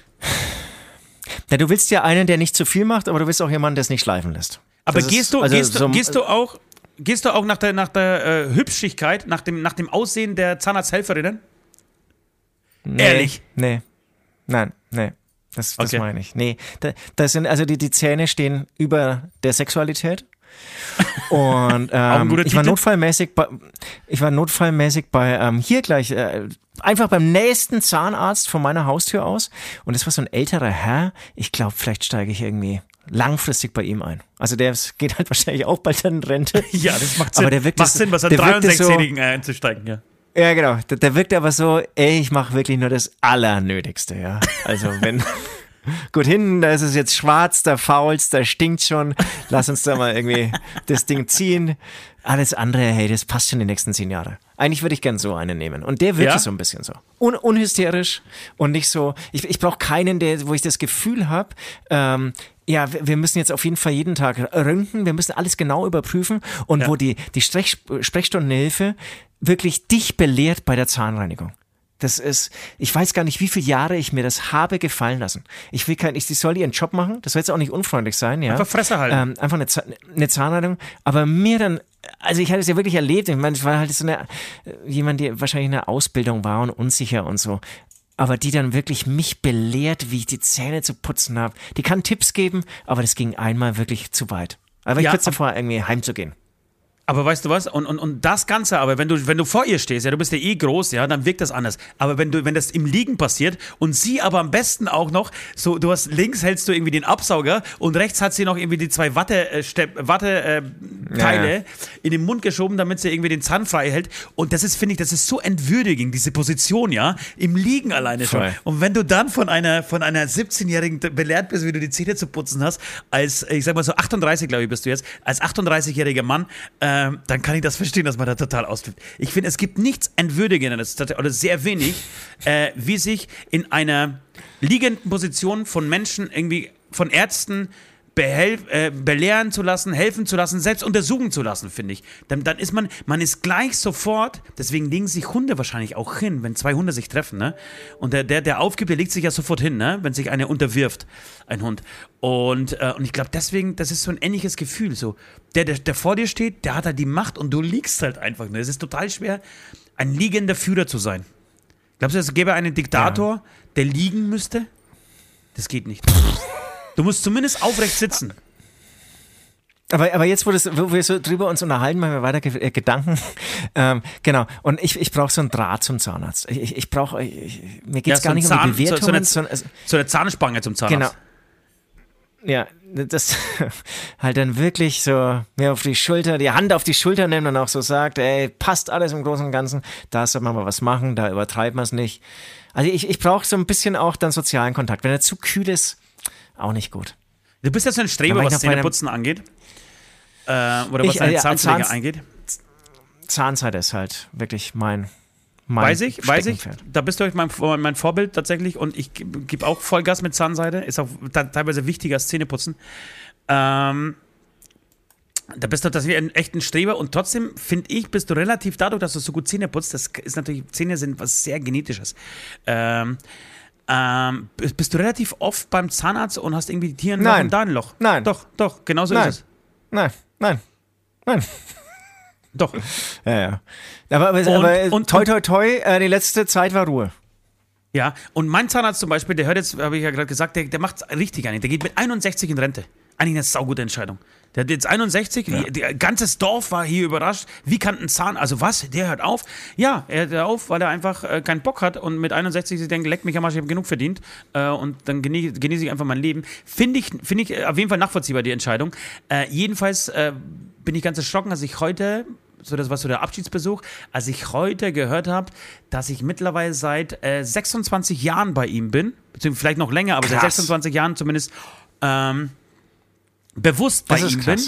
Ja, du willst ja einen, der nicht zu viel macht, aber du willst auch jemanden, der es nicht schleifen lässt. Aber Das ist- gehst du, also gehst, du, so- gehst du auch, gehst du auch nach der, nach der äh, Hübschigkeit, nach dem, nach dem Aussehen der Zahnarzthelferinnen? Nee, Ehrlich? Nee. Nein, nee. Das, das Okay. meine ich. Nee, da, das sind, also die, die Zähne stehen über der Sexualität. Und ähm, ich war notfallmäßig bei, ich war notfallmäßig bei ähm, hier gleich äh, einfach beim nächsten Zahnarzt von meiner Haustür aus und das war so ein älterer Herr. Ich glaube, vielleicht steige ich irgendwie langfristig bei ihm ein. Also der geht halt wahrscheinlich auch bald in Rente. Ja, das macht Sinn. Aber der wirkte macht so- Sinn, was an der wirkte so- 63-Jährigen äh, einzusteigen, ja. Ja, genau. Der, der wirkt aber so, ey, ich mache wirklich nur das Allernötigste, ja. Also wenn. Gut, hinten, da ist es jetzt schwarz, da faulst, da stinkt schon. Lass uns da mal irgendwie das Ding ziehen. Alles andere, hey, das passt schon die nächsten zehn Jahre. Eigentlich würde ich gern so einen nehmen. Und der wirkt Ja? so ein bisschen so. Un unhysterisch und nicht so. Ich, ich brauche keinen, der, wo ich das Gefühl habe, ähm, ja, wir wir müssen jetzt auf jeden Fall jeden Tag röntgen, wir müssen alles genau überprüfen und Ja. wo die, die Sprech Sprechstundenhilfe wirklich dich belehrt bei der Zahnreinigung. Das ist, ich weiß gar nicht, wie viele Jahre ich mir das habe gefallen lassen. Ich will kein, ich, sie soll ihren Job machen, das soll jetzt auch nicht unfreundlich sein, ja. Einfach Fresse halten. Ähm, einfach eine, eine Zahnreinigung, aber mir dann, also ich hatte es ja wirklich erlebt, ich meine, es war halt so eine, äh, jemand, der wahrscheinlich in der Ausbildung war und unsicher und so. Aber die dann wirklich mich belehrt, wie ich die Zähne zu putzen habe. Die kann Tipps geben, aber das ging einmal wirklich zu weit. Aber ich Ja, kurz davor, irgendwie heimzugehen. Aber weißt du was? Und, und, und das Ganze, aber wenn du, wenn du vor ihr stehst, ja, du bist ja eh groß, ja, dann wirkt das anders. Aber wenn du, wenn das im Liegen passiert und sie aber am besten auch noch, so, du hast links hältst du irgendwie den Absauger und rechts hat sie noch irgendwie die zwei Watte, äh, Watte äh, Teile Ja, ja. in den Mund geschoben, damit sie irgendwie den Zahn frei hält. Und das ist, finde ich, das ist so entwürdigend, diese Position, ja, im Liegen alleine schon. Voll. Und wenn du dann von einer, von einer 17-Jährigen belehrt bist, wie du die Zähne zu putzen hast, als, ich sag mal so 38, glaube ich, bist du jetzt, als 38-jähriger Mann, ähm, dann kann ich das verstehen, dass man da total ausflippt. Ich finde, es gibt nichts Entwürdigendes, oder sehr wenig, äh, wie sich in einer liegenden Position von Menschen irgendwie, von Ärzten, äh, belehren zu lassen, helfen zu lassen, selbst untersuchen zu lassen, finde ich. Dann, dann ist man, man ist gleich sofort, deswegen legen sich Hunde wahrscheinlich auch hin, wenn zwei Hunde sich treffen, ne? Und der, der, der aufgibt, der legt sich ja sofort hin, ne? Wenn sich einer unterwirft, ein Hund. Und, äh, und ich glaube, deswegen, das ist so ein ähnliches Gefühl, so. Der, der, der vor dir steht, der hat halt die Macht und du liegst halt einfach, ne? Es ist total schwer, ein liegender Führer zu sein. Glaubst du, es gäbe einen Diktator, der liegen müsste? Das geht nicht. Du musst zumindest aufrecht sitzen. Aber, aber jetzt, wo, das, wo wir so drüber uns unterhalten, machen wir weiter äh, Gedanken. Ähm, genau. Und ich, ich brauche so einen Draht zum Zahnarzt. Ich, ich brauche, mir geht es Ja, gar so nicht ein um die Zahn- so- Bewertungen, so eine- So eine Zahnspange zum Zahnarzt. Genau. Ja, das halt dann wirklich so mir auf die Schulter, die Hand auf die Schulter nimmt und auch so sagt, ey, passt alles im Großen und Ganzen, da soll man mal was machen, da übertreibt man es nicht. Also ich, ich brauche so ein bisschen auch dann sozialen Kontakt. Wenn er zu kühl ist, auch nicht gut. Du bist ja so ein Streber, was Zähneputzen angeht. Äh, oder was Ich, deine äh, ja, Zahnpflege Zahns- angeht. Zahnseide ist halt wirklich mein, mein Weiß ich, weiß ich. Da bist du euch mein, mein Vorbild tatsächlich und ich gebe geb auch Vollgas mit Zahnseide. Ist auch teilweise wichtiger als Zähneputzen. Ähm, da bist du tatsächlich ein echter Streber und trotzdem finde ich, bist du relativ dadurch, dass du so gut Zähne putzt, das ist natürlich, Zähne sind was sehr Genetisches. Ähm, ähm, bist du relativ oft beim Zahnarzt und hast irgendwie ein Loch Nein. da ein Loch? Nein. Doch, doch, genau so Nein. ist es. Nein, nein, nein. Doch. Ja, ja. Aber, aber, Und- aber und- toi, toi, toi, äh, die letzte Zeit war Ruhe. Ja, und mein Zahnarzt zum Beispiel, der hört jetzt, habe ich ja gerade gesagt, der, der macht richtig eigentlich. Der geht mit 61 in Rente. Eigentlich eine saugute Entscheidung. Der hat jetzt 61, die, die, ganzes Dorf war hier überrascht. Wie kann ein Zahn, also was, der hört auf? Ja, er hört auf, weil er einfach äh, keinen Bock hat und mit 61 sich denkt, leck mich am Arsch, ich habe genug verdient äh, und dann genieße genieße ich einfach mein Leben. Finde ich, finde ich äh, auf jeden Fall nachvollziehbar, die Entscheidung. Äh, jedenfalls äh, bin ich ganz erschrocken, als ich heute so das war so der Abschiedsbesuch, als ich heute gehört habe, dass ich mittlerweile seit äh, 26 Jahren bei ihm bin, beziehungsweise vielleicht noch länger, aber seit Krass. 26 Jahren zumindest ähm, bewusst bei Das ihm bin.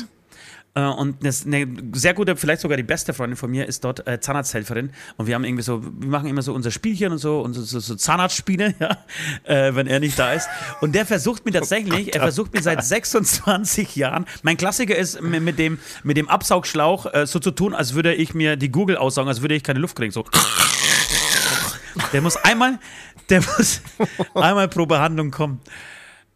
Äh, und eine sehr gute, vielleicht sogar die beste Freundin von mir ist dort äh, Zahnarzthelferin. Und wir haben irgendwie so, wir machen immer so unser Spielchen und so, und so, so, so Zahnarztspiele, ja, äh, wenn er nicht da ist. Und der versucht mir tatsächlich, er versucht mir seit 26 Jahren, mein Klassiker ist mit dem, mit dem Absaugschlauch äh, so zu tun, als würde ich mir die Google aussaugen, als würde ich keine Luft kriegen. So. Der muss einmal, der muss einmal pro Behandlung kommen.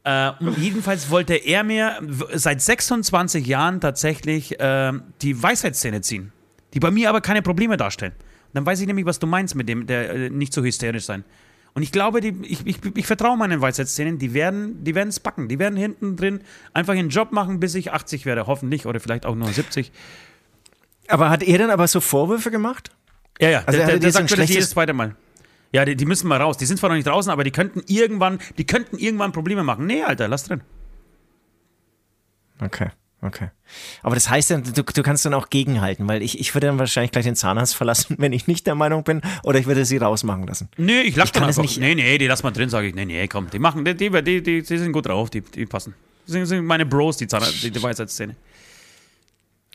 Äh, und jedenfalls wollte er mir seit 26 Jahren tatsächlich äh, die Weisheitszähne ziehen, die bei mir aber keine Probleme darstellen. Und dann weiß ich nämlich, was du meinst mit dem, der äh, nicht so hysterisch sein. Und ich glaube, die, ich, ich, ich vertraue meinen Weisheitszähnen, die werden die es backen. Die werden hinten drin einfach ihren Job machen, bis ich 80 werde, hoffentlich, oder vielleicht auch nur 70. Aber hat er dann aber so Vorwürfe gemacht? Ja, ja, Also der, er der, der ein sagt schlechtes- jedes zweite Mal. Ja, die, die müssen mal raus. Die sind zwar noch nicht draußen, aber die könnten irgendwann, die könnten irgendwann Probleme machen. Nee, Alter, lass drin. Okay, okay. Aber das heißt dann, du, du kannst dann auch gegenhalten, weil ich, ich würde dann wahrscheinlich gleich den Zahnarzt verlassen, wenn ich nicht der Meinung bin, oder ich würde sie rausmachen lassen. Nee, ich lach Ich dann kann es einfach. nicht- Nee, nee, die lass mal drin, sage ich. Nee, nee, komm, die machen, die, die, die, die, sind gut drauf, die, die passen. Das sind, sind meine Bros, die, Zahn, die, die Weisheitszähne.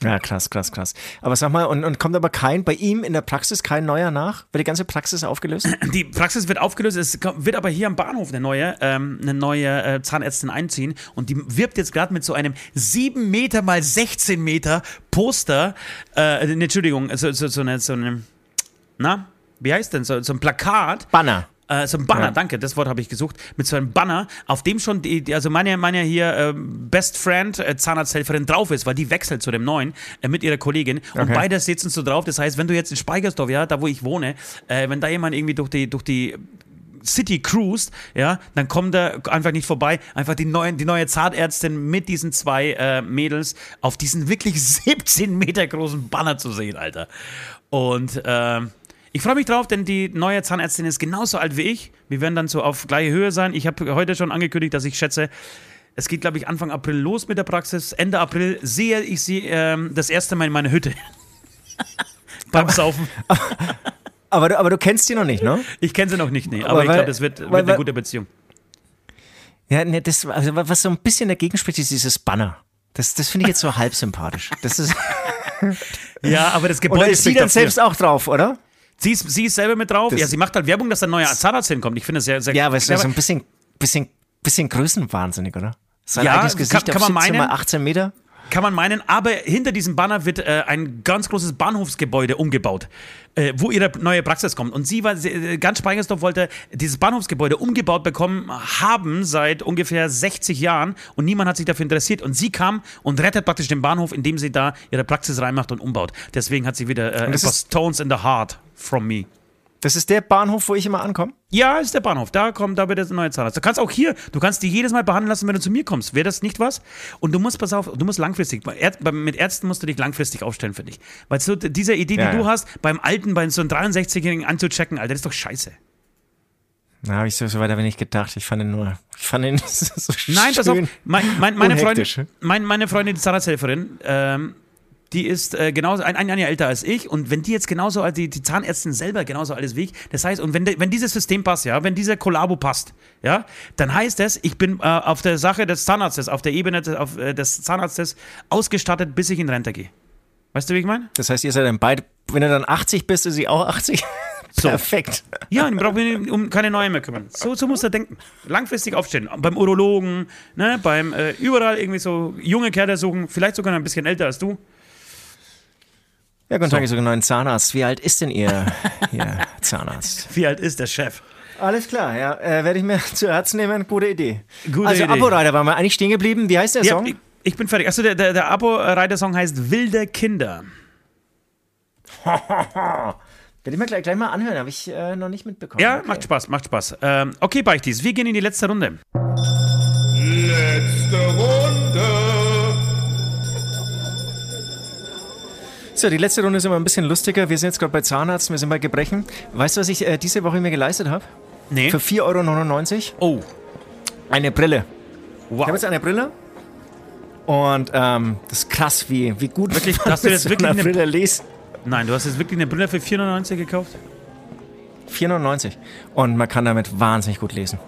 Ja, krass, krass, krass. Aber sag mal, und, und kommt aber kein, bei ihm in der Praxis kein neuer nach? Wird die ganze Praxis aufgelöst? Die Praxis wird aufgelöst, es wird aber hier am Bahnhof eine neue, ähm, eine neue äh, Zahnärztin einziehen und die wirbt jetzt gerade mit so einem 7 Meter mal 16 Meter Poster, äh, nee, Entschuldigung, so, so, so, eine, so eine, na, wie heißt denn, so, so ein Plakat, Banner. Äh, so ein Banner, Ja. danke, das Wort habe ich gesucht. Mit so einem Banner, auf dem schon die, also meine, meine hier ähm, Best Friend, äh, Zahnarzthelferin drauf ist, weil die wechselt zu dem neuen äh, mit ihrer Kollegin. Und Okay. beide sitzen so drauf. Das heißt, wenn du jetzt in Speichersdorf, ja, da wo ich wohne, äh, wenn da jemand irgendwie durch die, durch die City cruist, ja, dann kommt er einfach nicht vorbei. Einfach die, neuen, die neue Zahnärztin mit diesen zwei äh, Mädels auf diesen wirklich 17 Meter großen Banner zu sehen, Alter. Und ähm, ich freue mich drauf, denn die neue Zahnärztin ist genauso alt wie ich. Wir werden dann so auf gleiche Höhe sein. Ich habe heute schon angekündigt, dass ich schätze, es geht, glaube ich, Anfang April los mit der Praxis. Ende April sehe ich sie ähm, das erste Mal in meiner Hütte. Beim Saufen. Aber du, aber du kennst die noch nicht, ne? Ich kenne sie noch nicht, nee. Aber, Aber ich glaube, das wird, wird weil- eine weil- gute Beziehung. Ja, ne, das, also was so ein bisschen dagegen spricht, ist dieses Banner. Das, das finde ich jetzt so halb sympathisch. Das ist, Ja, aber das oder Gebäude ist sie dann dafür. selbst auch drauf, oder? Sie ist, sie ist selber mit drauf. Das- ja, sie macht halt Werbung, dass ein neuer Zahnarzt hinkommt. Ich finde das sehr, sehr Ja, aber es ist so ein bisschen, bisschen, bisschen größenwahnsinnig, oder? Sein Ja, eigenes Gesicht kann- kann auf man 17 meinen. mal 18 Meter. Kann man meinen, aber hinter diesem Banner wird äh, ein ganz großes Bahnhofsgebäude umgebaut, äh, wo ihre neue Praxis kommt. Und sie war, sie, äh, ganz Speichersdorf wollte dieses Bahnhofsgebäude umgebaut bekommen haben seit ungefähr 60 Jahren und niemand hat sich dafür interessiert. Und sie kam und rettet praktisch den Bahnhof, indem sie da ihre Praxis reinmacht und umbaut. Deswegen hat sie wieder äh, ist- Stones in the Heart from me. Das ist der Bahnhof, wo ich immer ankomme? Ja, ist der Bahnhof. Da kommt, da wird das neue Zahnarzt. Du kannst auch hier, du kannst die jedes Mal behandeln lassen, wenn du zu mir kommst. Wäre das nicht was? Und du musst, pass auf, du musst langfristig, mit Ärzten musst du dich langfristig aufstellen für dich. Weil so diese Idee, die ja, du ja. hast, beim Alten, bei so einem 63-Jährigen anzuchecken, Alter, das ist doch scheiße. Na, habe ich so, so weit aber nicht gedacht. Ich fand ihn nur, ich fand ihn so Nein, pass auf, mein, mein, meine, Freundin, mein, meine Freundin, die Zahnarzthelferin, ähm, die ist äh, genauso ein, ein Jahr älter als ich und wenn die jetzt genauso, als die, die Zahnärztin selber genauso alt ist wie ich, das heißt, und wenn, de, wenn dieses System passt, ja, wenn dieser Kollabo passt, ja, dann heißt es, ich bin äh, auf der Sache des Zahnarztes, auf der Ebene des, auf, äh, des Zahnarztes ausgestattet, bis ich in Rente gehe. Weißt du, wie ich meine? Das heißt, ihr seid dann beide, wenn du dann 80 bist, ist sie auch 80? So. Perfekt. Ja, dann brauchen wir um keine neue mehr kümmern. So, so muss er denken. Langfristig aufstehen. Beim Urologen, ne, beim äh, überall irgendwie so junge Kerle suchen, vielleicht sogar ein bisschen älter als du. Ja, guten Tag, so. ich suche einen neuen Zahnarzt. Wie alt ist denn Ihr, Ihr Zahnarzt? Wie alt ist der Chef? Alles klar, ja. Äh, Werde ich mir zu Herzen nehmen. Gute Idee. Gute also, Abo-Reiter waren wir eigentlich stehen geblieben. Wie heißt der ja, Song? Ich, ich, bin fertig. Achso, der, der, der Abo-Reiter-Song heißt Wilde Kinder. Werde ich mir gleich, gleich mal anhören, habe ich äh, noch nicht mitbekommen. Ja, okay. macht Spaß, macht Spaß. Ähm, okay, Beichtis, wir gehen in die letzte Runde. Letzte Runde. So, die letzte Runde ist immer ein bisschen lustiger. Wir sind jetzt gerade bei Zahnarzt, wir sind bei Gebrechen. Weißt du, was ich äh, diese Woche mir geleistet habe? Nee. Für 4,99 Euro. Oh. Eine Brille. Wow. Ich habe jetzt eine Brille. Und ähm, das ist krass, wie, wie gut wirklich, hast du jetzt wirklich eine Brille liest. Nein, du hast jetzt wirklich eine Brille für 4,99 gekauft? 4,99. Und man kann damit wahnsinnig gut lesen.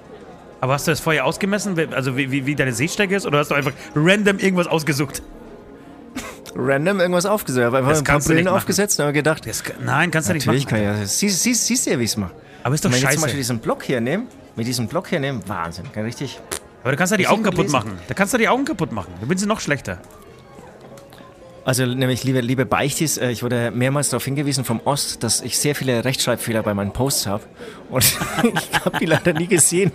Aber hast du das vorher ausgemessen, also wie, wie, wie deine Sehstärke ist, oder hast du einfach random irgendwas ausgesucht? Random irgendwas aufgesetzt. Ich habe einfach das ein paar Brillen aufgesetzt und habe gedacht. Das, nein, kannst du nicht machen. Kann ja, siehst, siehst, siehst du ja, wie ich es mache. Aber ist doch Wenn scheiße. Wenn ich zum Beispiel diesen Block hier nehme, mit diesem Block hier nehmen, Wahnsinn. Kann richtig. Aber du kannst ja die Augen kaputt machen. Da kannst du die Augen kaputt machen. Da sind sie noch schlechter. Also nämlich, liebe, liebe Beichtis, äh, ich wurde mehrmals darauf hingewiesen vom Ost, dass ich sehr viele Rechtschreibfehler bei meinen Posts habe. Und ich habe die leider nie gesehen.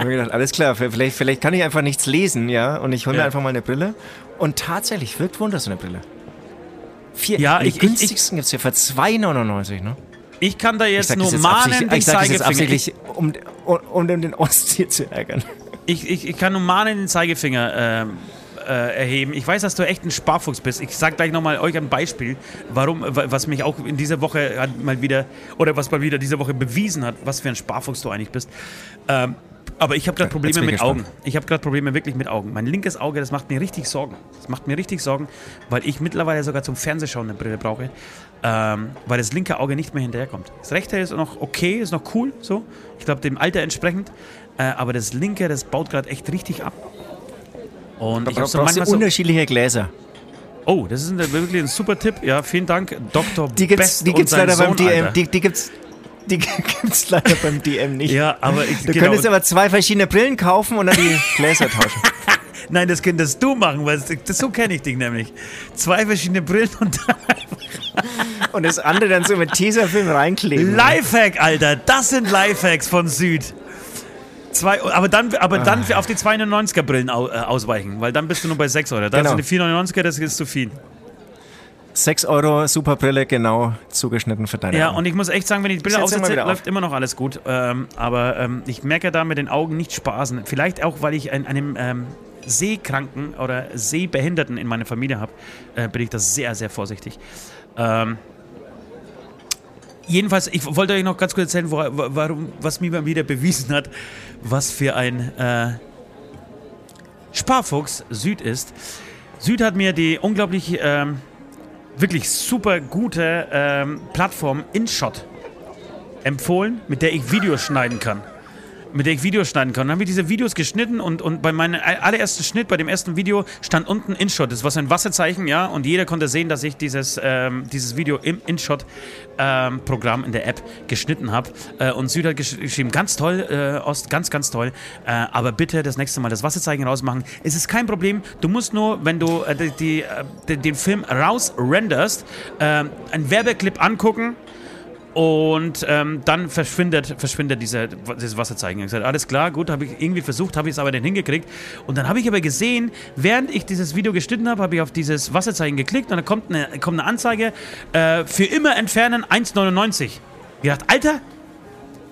Ich habe mir gedacht, alles klar, vielleicht, vielleicht kann ich einfach nichts lesen, ja. Und ich hole mir ja. einfach mal eine Brille. Und tatsächlich wirkt Wunder so eine Brille. Vier, ja, die ich, günstigsten gibt es ja für 2,99, ne? Ich kann da jetzt nur mahnen, den ich Zeigefinger. absichtlich, um, um, um den Ost hier zu ärgern. Ich, ich, ich kann nur mahnen, den Zeigefinger ähm, äh, erheben. Ich weiß, dass du echt ein Sparfuchs bist. Ich sag gleich nochmal euch ein Beispiel, warum, was mich auch in dieser Woche mal wieder, oder was mal wieder diese Woche bewiesen hat, was für ein Sparfuchs du eigentlich bist. Ähm, aber ich habe gerade Probleme mit Augen. Ich habe gerade Probleme wirklich mit Augen. Mein linkes Auge, das macht mir richtig Sorgen. Das macht mir richtig Sorgen, weil ich mittlerweile sogar zum Fernsehschauen eine Brille brauche, ähm, weil das linke Auge nicht mehr hinterherkommt. Das rechte ist noch okay, ist noch cool, so. Ich glaube, dem Alter entsprechend. Äh, aber das linke, das baut gerade echt richtig ab. Und ich habe so manchmal so unterschiedliche Gläser. Oh, das ist ein, wirklich ein super Tipp. Ja, vielen Dank, Dr. Die gibt's, Best die gibt's leider Sohn, beim DM. Die, die gibt's die gibt's leider beim DM nicht. Ja, aber ich, Du genau. könntest aber zwei verschiedene Brillen kaufen und dann die Gläser tauschen. Nein, das könntest du machen, weil das, so kenne ich dich nämlich. Zwei verschiedene Brillen und dann Und das andere dann so mit Tesafilm reinkleben. Lifehack, Alter. Das sind Lifehacks von Süd. Zwei, aber dann, aber dann ah. auf die 2,99er Brillen äh, ausweichen, weil dann bist du nur bei 6 Euro. Da genau. sind die 4,99er, das ist zu viel. 6 Euro Superbrille genau zugeschnitten für deine Ja, Augen. und ich muss echt sagen, wenn ich die Brille aufsetze, läuft immer noch alles gut. Ähm, aber ähm, ich merke da mit den Augen nicht Spaßen. Vielleicht auch, weil ich ein, einem ähm, Sehkranken oder Sehbehinderten in meiner Familie habe, äh, bin ich da sehr, sehr vorsichtig. Ähm, jedenfalls, ich wollte euch noch ganz kurz erzählen, wo, warum, was mir mal wieder bewiesen hat, was für ein äh, Sparfuchs Süd ist. Süd hat mir die unglaublich ähm, wirklich super gute ähm, Plattform InShot empfohlen, mit der ich Videos schneiden kann mit der ich Videos schneiden kann. Dann habe ich diese Videos geschnitten und, und bei meinem allerersten Schnitt, bei dem ersten Video, stand unten InShot. Das war so ein Wasserzeichen, ja, und jeder konnte sehen, dass ich dieses, ähm, dieses Video im InShot-Programm ähm, in der App geschnitten habe. Äh, und Süd hat gesch geschrieben, ganz toll, äh, Ost, ganz, ganz toll, äh, aber bitte das nächste Mal das Wasserzeichen rausmachen. Es ist kein Problem, du musst nur, wenn du äh, die, die, äh, den Film rausrenderst, äh, einen Werbeclip angucken, und ähm, dann verschwindet, verschwindet diese, dieses Wasserzeichen. Ich habe gesagt, alles klar, gut, habe ich irgendwie versucht, habe ich es aber nicht hingekriegt. Und dann habe ich aber gesehen, während ich dieses Video geschnitten habe, habe ich auf dieses Wasserzeichen geklickt und dann kommt eine, kommt eine Anzeige, äh, für immer entfernen 1,99. gedacht, Alter,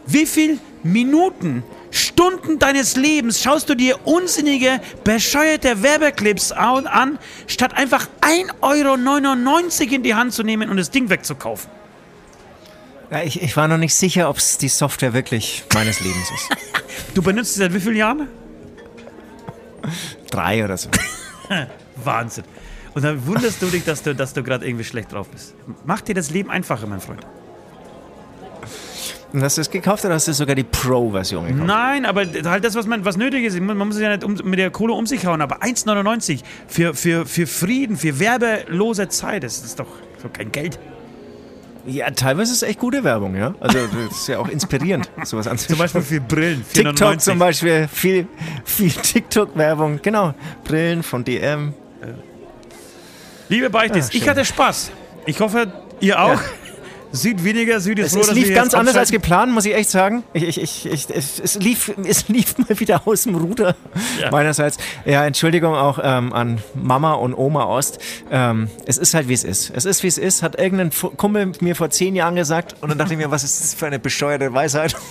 wie viel Minuten, Stunden deines Lebens schaust du dir unsinnige, bescheuerte Werbeclips an, statt einfach 1,99 Euro in die Hand zu nehmen und das Ding wegzukaufen? Ich, ich war noch nicht sicher, ob es die Software wirklich meines Lebens ist. Du benutzt sie seit wie vielen Jahren? Drei oder so. Wahnsinn. Und dann wunderst du dich, dass du, dass du gerade irgendwie schlecht drauf bist. Mach dir das Leben einfacher, mein Freund. Und hast du es gekauft oder hast du sogar die Pro-Version gekauft? Nein, aber halt das, was, man, was nötig ist. Man muss ja nicht um, mit der Kohle um sich hauen, aber 1,99 für, für, für Frieden, für werbelose Zeit, das ist doch so kein Geld. Ja, teilweise ist es echt gute Werbung, ja. Also das ist ja auch inspirierend, sowas anzuschauen. Zum Beispiel für Brillen. TikTok zum Beispiel, viel, viel TikTok-Werbung, genau. Brillen von DM. Liebe Beichtis, Ah, ich hatte Spaß. Ich hoffe, ihr auch. Süd weniger, Süd ist Es, es lief ganz anders als geplant, muss ich echt sagen. Ich, ich, ich, es, lief, es lief mal wieder aus dem Ruder Ja. meinerseits. Ja, Entschuldigung auch ähm, an Mama und Oma Ost. Ähm, es ist halt, wie es ist. Es ist, wie es ist, hat irgendein Kumpel mir vor zehn Jahren gesagt. Und dann dachte ich mir, was ist das für eine bescheuerte Weisheit?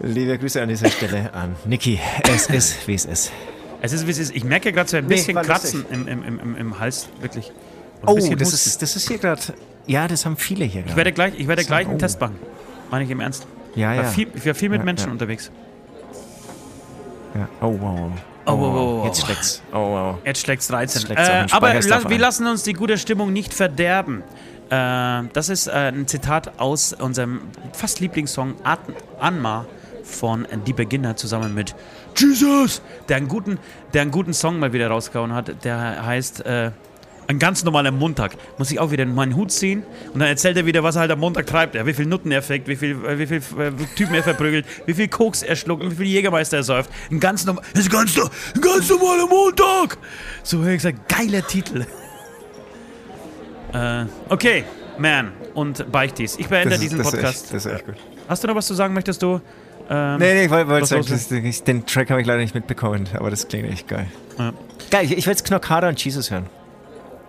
Liebe Grüße an dieser Stelle an Niki. Es ist, wie es ist. Es ist, wie es ist. Ich merke gerade so ein Nee, bisschen war Kratzen im, im, im, im, Hals, wirklich. Oh, das ist, das ist hier gerade. Ja, das haben viele hier Ich gerade. werde gleich, ich werde gleich einen Oh. Test machen. Meine ich im Ernst. Ja, ja. viel, ich war viel mit Ja, Menschen ja. unterwegs. ja. Oh, wow. Oh, wow, wow, wow. Jetzt schlägt's. Oh, wow. Jetzt schlägt's 13. Jetzt Äh, aber la wir lassen uns die gute Stimmung nicht verderben. Äh, das ist äh, ein Zitat aus unserem fast Lieblingssong At Anma von Die Beginner zusammen mit Jesus, der einen guten, der einen guten Song mal wieder rausgehauen hat. Der heißt äh, Ein ganz normaler Montag. Muss ich auch wieder in meinen Hut ziehen und dann erzählt er wieder, was er halt am Montag treibt. Ja, wie viel Nutten er fickt, wie viel, äh, wie viel äh, Typen er verprügelt, wie viel Koks er schluckt, wie viel Jägermeister er säuft. Ein ganz, norm das ist ganz, ein ganz normaler Montag. So habe ich gesagt, geiler Titel. äh, okay, Man und Beichtis. Ich beende ist- diesen das Podcast. echt- das ist echt gut. Hast du noch was zu sagen? Möchtest du? Ähm, Nee, nee, ich wollte sagen, das, den Track habe ich leider nicht mitbekommen, aber das klingt echt geil. Ja. Geil, ich, ich will jetzt Knockada und Jesus hören.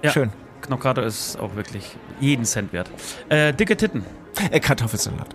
Ja. Schön. Knockato ist auch wirklich jeden Cent wert. Äh, dicke Titten. Äh, Kartoffelsalat.